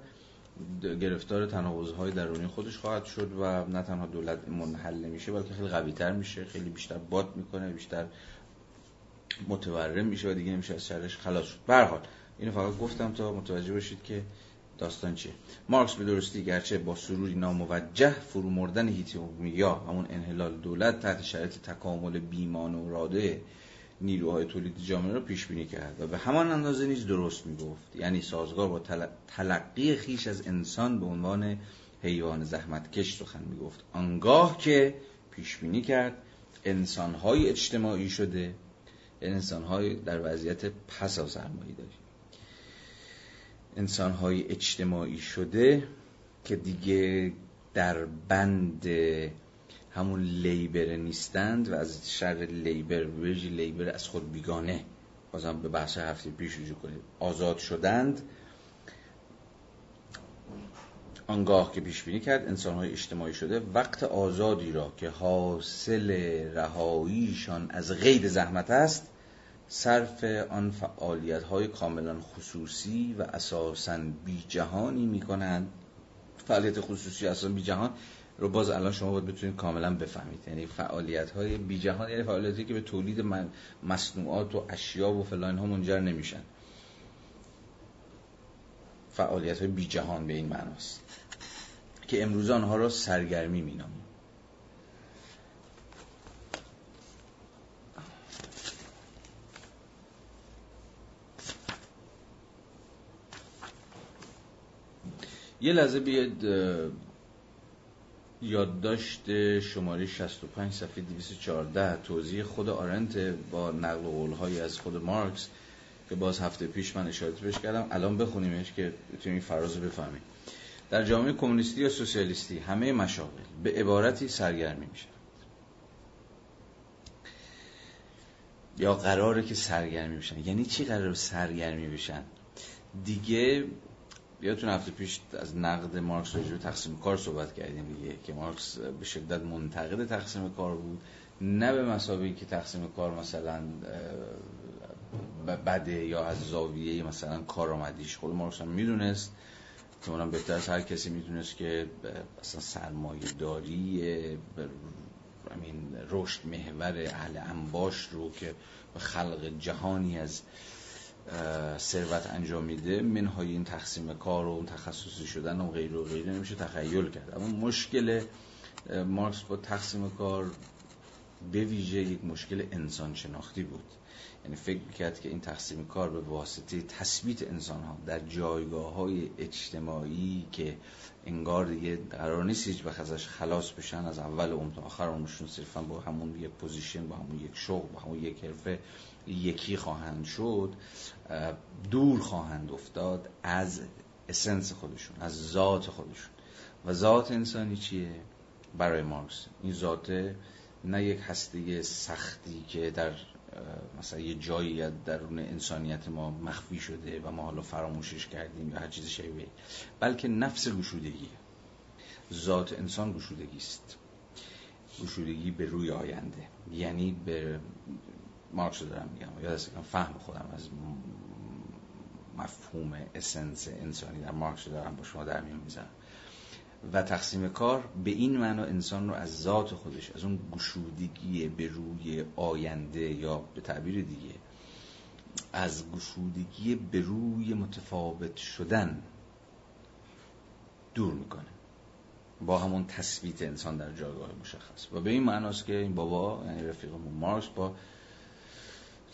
گرفتار تناقض‌های درونی خودش خواهد شد و نه تنها دولت منحل نمیشه بلکه خیلی قویتر میشه خیلی بیشتر باد می‌کنه بیشتر متورم میشه و دیگه نمیشه از شرش خلاص شد. به اینو فقط گفتم تا متوجه باشید که داستان چیه. مارکس به درستی گرچه با سروری ناموجه فرو مردن هیتومیا همون انحلال دولت تحت شرایط تکامل بیمان و راده نیروهای تولید جامعه رو پیش بینی کرد و به همان اندازه نیز درست می‌گفت. یعنی سازگار با تلقی خیش از انسان به عنوان حیوان زحمتکش سخن می‌گفت. آنگاه که پیش بینی کرد انسانهای اجتماعی شده انسانهای در وضعیت پس از سرمایه انسانهای اجتماعی شده که دیگه در بند همون لیبر نیستند و از شر لیبر ویژی لیبر از خود بیگانه بازم به بحث هفته پیش رجوع کنید. آزاد شدند. آنگاه که پیش بینی کرد انسان های اجتماعی شده وقت آزادی را که حاصل رهاییشان از غیر زحمت است صرف آن فعالیت های کاملا خصوصی و اساسا بی جهانی می کنند فعالیت خصوصی اساسا بی جهان رو باز الان شما باید بتونید کاملا بفهمید. یعنی فعالیت های بی جهان یعنی فعالیتی که به تولید مصنوعات و اشیا و فلان ها منجر نمیشن. فعالیت های بی جهان به این معناست که امروز آنها را سرگرمی مینامیم یه لحظه بیاد یادداشت شماره 65 صفحه 214 توضیح خود آرنت با نقل قولهایی از خود مارکس که باز هفته پیش من اشاره بهش کردم. الان بخونیمش که بتونیم فراز بفهمیم. در جامعه کمونیستی یا سوسیالیستی همه مشاغل به عبارتی سرگرمی میشن. یا قراره که سرگرمی بشن. یعنی چی قرار سرگرمی بشن؟ دیگه یادتون هفته پیش از نقد مارکس راجع تقسیم کار صحبت کردیم دیگه که مارکس به شدت منتقد تقسیم کار بود. نه به مسابقه که تقسیم کار مثلا بده یا از زاویه مثلا کارآمدیش. خود مارکس هم می‌دونست که اونم بهتر از هر کسی می‌دونست که اصلا سرمایه داری رشد محور اهل انباش رو که به خلق جهانی از ثروت انجام میده منهای این تقسیم کار و تخصصی شدن و غیر و غیره نمیشه تخیل کرد. اما مشکل مارکس با تقسیم کار به ویژه یک مشکل انسان شناختی بود. یعنی فکر می‌کرد که این تقسیم کار به واسطه تثبیت انسان ها در جایگاه های اجتماعی که انگار دیگه قرار نیست هیچ وقت ازش خلاص بشن از اول اون تا آخر اونشون صرفا با همون یک position با همون یک شغل با همون یک حرفه یکی خواهند شد دور خواهند افتاد از اسنس خودشون از ذات خودشون. و ذات انسانی چیه؟ برای مارکس. این ذات نه یک هسته سختی که در مثلا یه جایی درون انسانیت ما مخفی شده و ما حالا فراموشش کردیم یا هر چیز شبیه بلکه نفس گشودگی. ذات انسان گشودگی است. گشودگی به روی آینده. یعنی به مارکس دارم میگم. یا فهم خودم از مفهوم اسنس انسانی در مارکس دارم با شما در میون می‌زنم و تقسیم کار به این معنا انسان رو از ذات خودش از اون گشودگی به روی آینده یا به تعبیر دیگه از گشودگی به روی متفاوت شدن دور می‌کنه. با همون تثبیت انسان در جایگاه مشخص. و به این معناست که این بابا یعنی رفیقمون مارکس با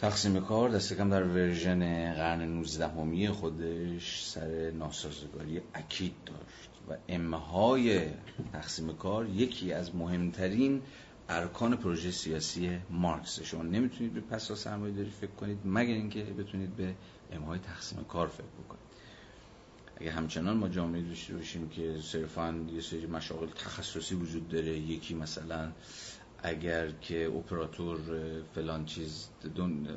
تقسیم کار دست کم در ورژن قرن 19 همی خودش سر ناسازگاری اکید داشت و امهای تقسیم کار یکی از مهمترین ارکان پروژه سیاسی مارکس شما نمی‌تونید به پسا سرمایه داری فکر کنید مگر اینکه بتونید به امهای تقسیم کار فکر بکنید. اگه همچنان ما جامعه داشته باشیم که صرفا یه سری مشاغل تخصصی وجود داره یکی مثلا اگر که اپراتور فلان چیز دون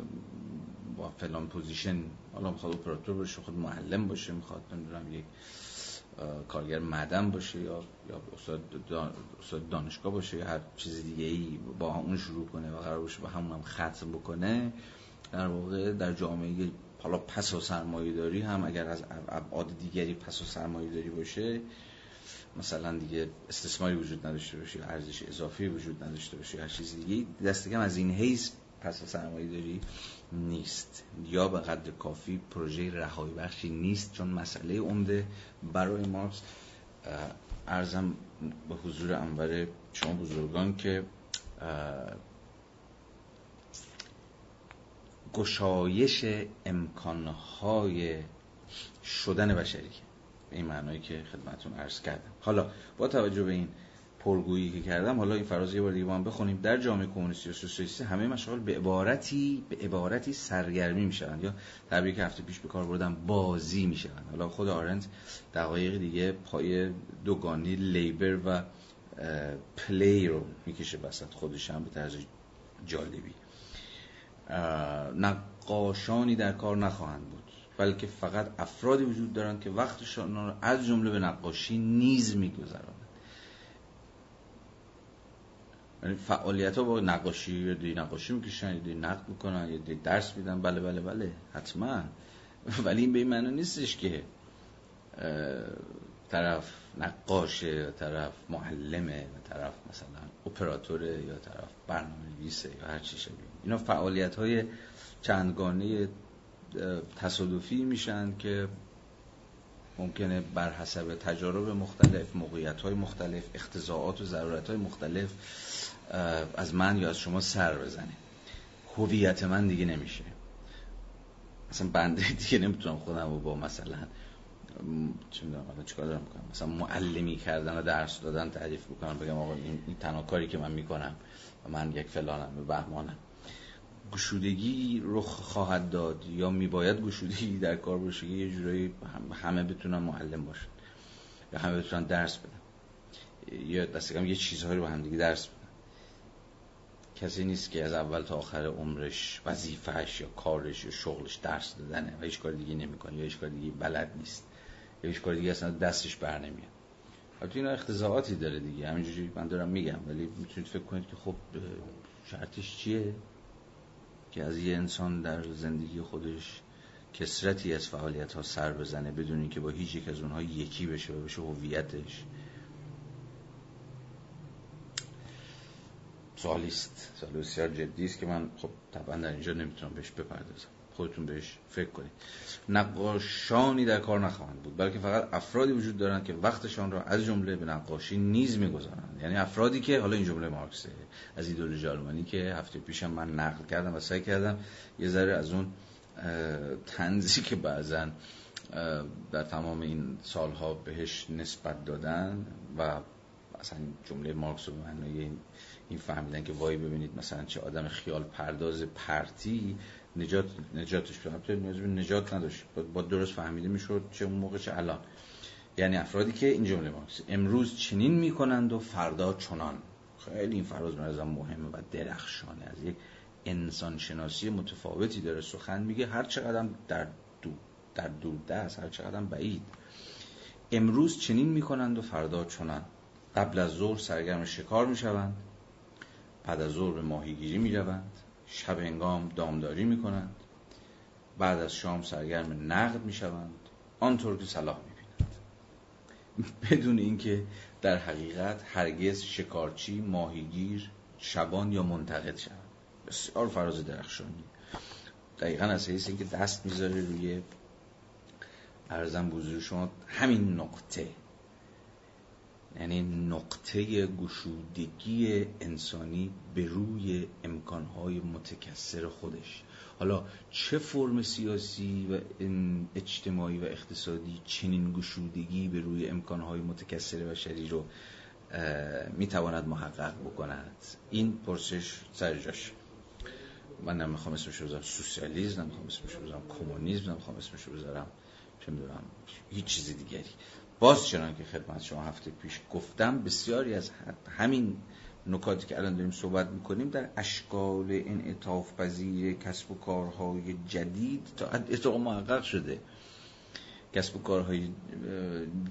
با فلان position حالا می‌خواد اپراتور باشه خود معلم باشه می‌خواد نمی‌دونم یک کارگر معدن باشه یا یا استاد دانشگاه باشه یا هر چیز دیگه ای با اون شروع کنه و قرار باشه با همون هم ختم بکنه در واقع در جامعه حالا پسا سرمایه داری هم اگر از ابعاد دیگری پسا سرمایه داری باشه مثلا دیگه استثماری وجود نداشته باشه ارزش اضافی وجود نداشته باشه هر چیز دیگه دست از این حیث پس سرمایه داری نیست. یا به قدر کافی پروژه رهایی بخشی نیست چون مسئله عمده. برای مارکس ارزم به حضور انور شما بزرگان که گشایش امکانهای شدن بشری این معنایی که خدمتون عرض کردم. حالا با توجه به این پرگویی که کردم حالا این فراز یه بار دیگه بخونیم. در جامعه کمونیستی و سوسیالیستی همه مشاغل به عبارتی به عبارتی سرگرمی می‌شوند یا تعبیری که هفته پیش به کار بردم بازی می‌شوند. حالا خود آرنت دقایق دیگه پای دوگانی لیبر و پلی رو می‌کشه وسط خودش هم به طرز جالبی. نقاشانی در کار نخواهند بود. بلکه فقط افرادی وجود دارند که وقتشان را از جمله به نقاشی نیز میگذرانند. یعنی فعالیت ها با نقاشی یا دی نقاشی می‌کشن یا دی نقد می‌کنن یا دی درس میدن. بله بله بله. حتما. ولی این به این معنی نیستش که طرف نقاشه یا طرف معلمه یا طرف مثلا اپراتوره یا طرف برنامه نویسه یا هر چی شبیه. اینا فعالیت های چندگانه تصادفی میشن که ممکنه بر حسب تجارب مختلف موقعیت های مختلف اختزاعات و ضرورت های مختلف از من یا از شما سر بزنه. هویت من دیگه نمیشه. مثلا بنده دیگه نمی‌تونم خودم رو با مثلا چه می‌دونم چیکار دارم می‌کنم؟ مثلا معلمی کردن و درس دادن تعریف بکنم بگم آقا این, تنها کاری که من می‌کنم و من یک فلانم و بهمانم. گشودگی رخ خواهد داد یا میباید گشودگی در کار باشه که یه جورایی همه بتونن معلم باشن یا همه بتونن درس بدن. یا دست یه چیزهایی رو هم دیگه درس بدن. کسی نیست که از اول تا آخر عمرش وظیفهش یا کارش یا شغلش درس دادنه و هیچ کار دیگه نمی‌کنه یا هیچ کار دیگه بلد نیست یا هیچ کار دیگه اصلا دستش بر نمیاد. البته اینا اختزاعاتی داره دیگه. همینجوری من دارم میگم ولی می‌تونید فکر کنید که خب شرطش چیه؟ که از یه انسان در زندگی خودش کسرتی از فعالیت ها سر بزنه بدون اینکه با هیچ یک از اونها یکی بشه و بشه هویتش. سوالی است. سوال بسیار جدی که من خب طبعا در اینجا نمی‌تونم بهش بپردازم. خودتون بهش فکر کنید. نقاشانی در کار نخواهند بود بلکه فقط افرادی وجود دارند که وقتشان را از جمله به نقاشی نیز می‌گذارند. یعنی افرادی که حالا این جمله مارکسه از ایدئولوژی آلمانی که هفته پیشم من نقل کردم و سعی کردم یه ذره از اون تنزی که بعضا در تمام این سالها بهش نسبت دادن و اصلا جمله مارکس رو به این فهمیدن که وای ببینید مثلا چه آدم خیال پرداز پرتی نجات نجاتش به نجات نداشت. با درست فهمیده می‌شد چه اون موقع چه الان. یعنی افرادی که این جمله مارکس امروز چنین می‌کنند و فردا چنان. خیلی این فراز من مهمه و درخشانه از یک انسان شناسی متفاوتی داره. سخن میگه هر چقدر در دو در دور دست هر چقدر بعید. امروز چنین می‌کنند و فردا چنان. قبل از ظهر سرگرم شکار می شوند بعد از ظهر به ماهیگیری می روند شب انگام دامداری می کنند بعد از شام سرگرم نقد می شوند آنطور که صلاح می بینند بدون اینکه در حقیقت هرگز شکارچی ماهیگیر شبان یا منتقد شوند. بسیار فراز درخشانی. دقیقا از حیث اینکه دست می‌ذاره روی ارزم بزرگ شما همین نقطه. یعنی نقطه گشودگی انسانی به روی امکانهای متکثر خودش. حالا چه فرم سیاسی و اجتماعی و اقتصادی چنین گشودگی به روی امکانهای متکثر بشری رو می‌تواند محقق بکند؟ این پرسش سر جاش. من نمی‌خوام اسمش رو بذارم سوسیالیسم نمی‌خوام اسمش رو بذارم کمونیسم نمی‌خوام اسمش رو بذارم چه می‌دونم هیچ چیز دیگری. باز چنان که خدمت شما هفته پیش گفتم بسیاری از همین نکاتی که الان داریم صحبت می‌کنیم در اشکال انعطاف پذیر کسب و کارهای جدید تا اتفاق محقق شده. کسب و کارهای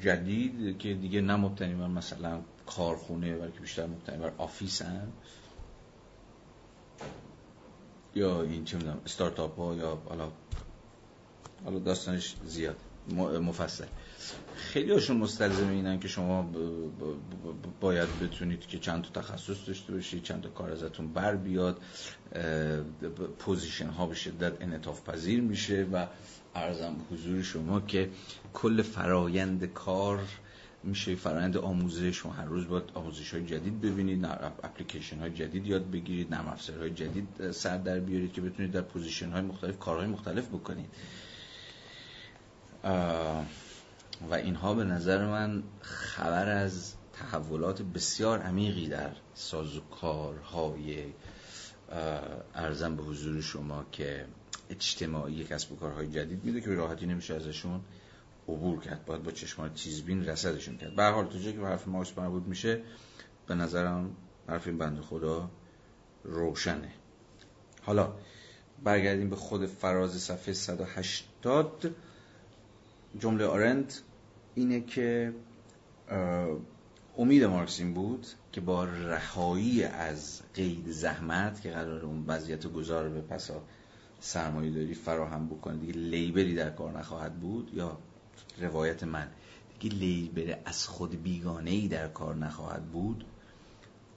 جدید که دیگه نه مبتنی بر مثلا کارخونه بلکه بیشتر مبتنی بر office هم یا این چه می‌دونم استارتاپ ها یا حالا حالا داستانش زیاد مفصل. خیلی هاشون مستلزم اینن که شما باید بتونید که چند تا تخصص داشته باشید چند تا کار ازتون بر بیاد position ها به شدت انعطاف پذیر میشه و عرضم حضور شما که کل فرایند کار میشه فرایند آموزش شما هر روز باید آموزش های جدید ببینید اپلیکیشن های جدید یاد بگیرید نرم های جدید سر در بیارید که بتونید در position های مختلف کارهای مختلف بکنید. و اینها به نظر من خبر از تحولات بسیار عمیقی در سازوکارهای عرضم به حضور شما که اجتماعی کسب و کارهای جدید میده که راحتی نمیشه ازشون عبور کرد. باید با چشمان تیزبین رصدشون کرد. به حال تو که به حرف مارکس مربوط میشه به نظرم حرف این بند خدا روشنه. حالا برگردیم به خود فراز صفحه 180 جمله آرند اینه که امید مارکس این بود که با رهایی از قید زحمت که قرار اون وضعیت گذار به پسا سرمایه داری فراهم بکنه دیگه لیبری در کار نخواهد بود یا روایت من دیگه لیبر از خود بیگانه ای در کار نخواهد بود.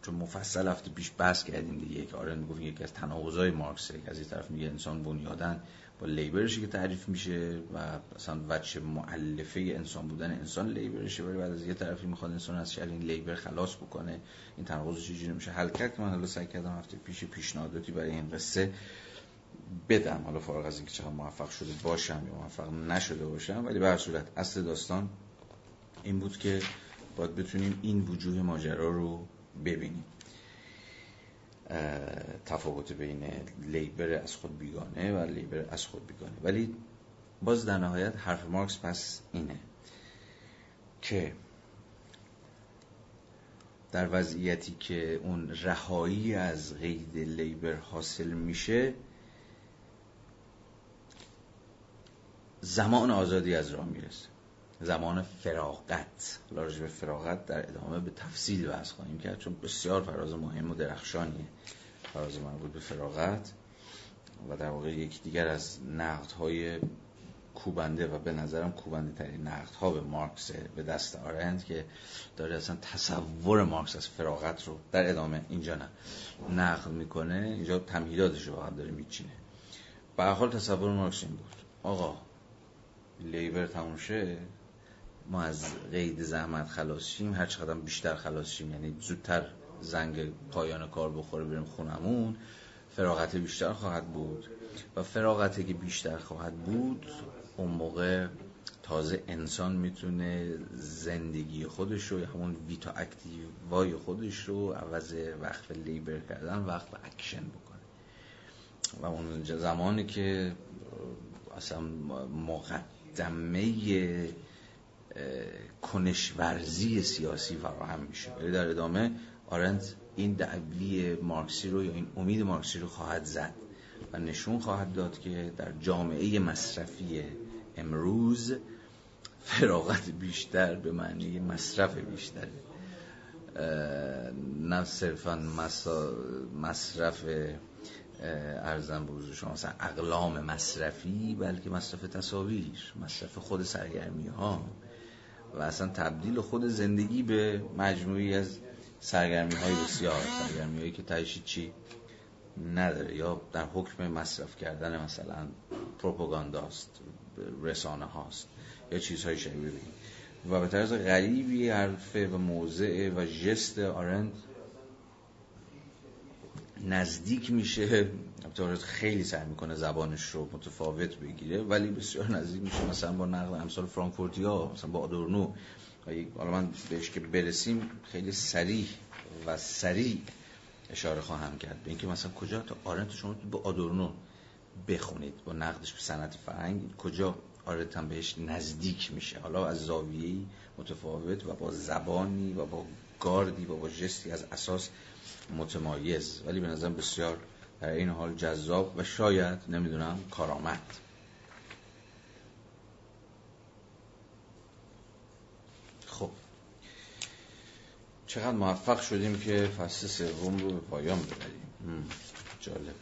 چون مفصل هفته پیش بحث کردیم دیگه یک آرن می‌گفت یکی از تناقضای مارکس از این طرف میگه انسان بنیادن با لیبرشی که تعریف میشه و اصلا وجه معلفه انسان بودن انسان لیبرشه ولی بعد از یه طرفی می‌خواد انسان از شر این لیبر خلاص بکنه. این تناقض چجوری میشه حل کرد که من حالا سعی کردم هفته پیش پیشنهاداتی برای این قصه بدم. حالا فارغ از اینکه چقدر موفق شده باشم یا موفق نشده باشم ولی به هر صورت اصل داستان این بود که باید بتونیم این وجوه ماجرا رو ببینیم. تفاوت بین لیبر از خود بیگانه و لیبر از خود بیگانه. ولی باز در نهایت حرف مارکس پس اینه که در وضعیتی که اون رهایی از قید لیبر حاصل میشه زمان آزادی از راه می‌رسه. زمان فراغت. راجع به فراغت در ادامه به تفصیل بحث خواهیم کرد چون بسیار فراز مهم و درخشانیه فراز مربوط به فراغت و در واقع یک دیگر از های کوبنده و به نظرم کوبنده ترین نقد ها به مارکس به دست آرند که داره اصلا تصور مارکس از فراغت رو در ادامه اینجا نه نقد می‌کنه. اینجا تمهیداتش رو فقط داره میچینه. به حال تصور مارکس این بود. آقا لیبر تموم شه؟ ما از قید زحمت خلاص شیم هر چقدر بیشتر خلاص شیم یعنی زودتر زنگ پایان کار بخوره بریم خونمون فراغت بیشتر خواهد بود. و فراغتی که بیشتر خواهد بود اون موقع تازه انسان می‌تونه زندگی خودش رو همون ویتا اکتیوای خودش رو عوض وقت labor کردن وقت اکشن بکنه. و اون زمانی که اصلا مقدمه کنشورزی سیاسی فراهم میشه. ولی در ادامه آرنت این دعوی مارکسی رو یا این امید مارکسی رو خواهد زد و نشون خواهد داد که در جامعه مصرفی امروز فراغت بیشتر به معنی مصرف بیشتره. نه صرفا مصرف ارزم به شما مثلا اقلام مصرفی بلکه مصرف تصاویر مصرف خود سرگرمی ها و اصلا تبدیل خود زندگی به مجموعی از سرگرمی های بسیار. سرگرمی هایی که تایشی چی نداره یا در حکم مصرف کردن مثلا پروپاگانداست رسانه هاست یا چیزهای شبیه و به طرز غریبی حرفه و موضع و جست آرند نزدیک میشه. خیلی سعی می‌کنه زبانش رو متفاوت بگیره ولی بسیار نزدیک میشه. مثلا با نقل امثال فرانکفورتیا مثلا با آدورنو. حالا من بهش که برسیم خیلی سریح و سریع اشاره خواهم کرد. به اینکه مثلا کجا تا آرنت شما با آدورنو بخونید با نقدش به سنت فرنگ کجا آرنت هم بهش نزدیک میشه. حالا از زاویه‌ای متفاوت و با زبانی و با گاردی و با جستی از اساس متمایز ولی به نظر بسیار در این حال جذاب و شاید نمی‌دونم کارآمد. خب. چقدر موفق شدیم که فصل سوم رو به پایان ببریم. جالب.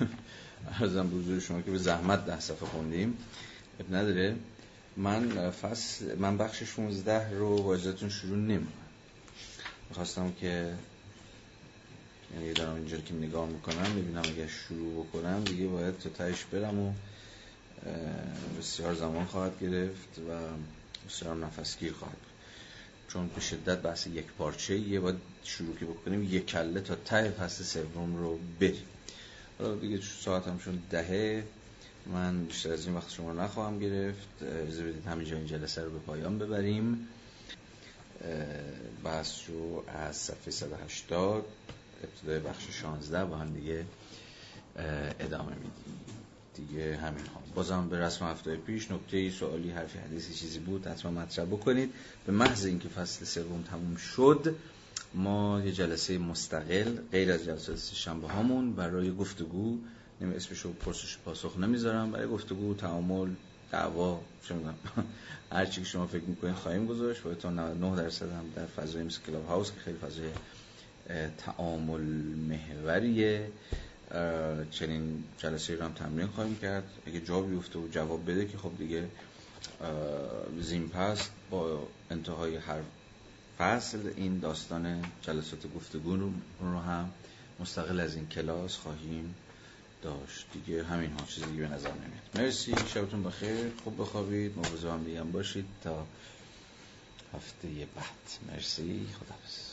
ارزم بزرگ شما که به زحمت ده صفحه خوندیم. اب نداره. من فصل من بخش 16 رو با شروع نمیم می‌خواستم که یعنی دارم اینجا که نگاه می‌کنم می‌بینم اگر شروع بکنم دیگه باید تا تایش برم و بسیار زمان خواهد گرفت و بسیار نفسگیر خواهد چون به شدت بحث یک پارچه یه باید شروع که بکنیم یک کله تا ته فصل سوم رو بریم. حالا دیگه ساعت همشون دهه من بیشتر از این وقت شما نخواهم گرفت. اجازه بدید همینجا این جلسه رو به پایان ببریم. بحث رو از صفحه 180 ابتدای بخش 16 با هم دیگه ادامه میدیم. دیگه همین ها بازم به رسم هفته پیش نکته سوالی حرفی حدیثی چیزی بود حتما مطرح بکنید. به محض اینکه فصل سوم تموم شد ما یه جلسه مستقل غیر از جلسات شنبه هامون برای گفتگو نمی اسمش رو پرسش پاسخ نمی‌ذارم برای گفتگو تعامل دعوا چه هر چی که شما فکر می‌کنید خواهیم گذاشت. و تا 99 درصد هم در فضای مثل کلاب هاوس که خیلی فضای تعامل محوریه چنین جلسه رو هم تمرین خواهیم کرد. اگه جا بیفته و جواب بده که خب دیگه زین پس با انتهای هر فصل این داستان جلسات گفتگو رو هم مستقل از این کلاس خواهیم داشت. دیگه همین ها چیزی به نظر نمیاد. مرسی. شبتون بخیر. خوب بخوابید. مواظب هم باشید تا هفته بعد. مرسی. خداحافظ.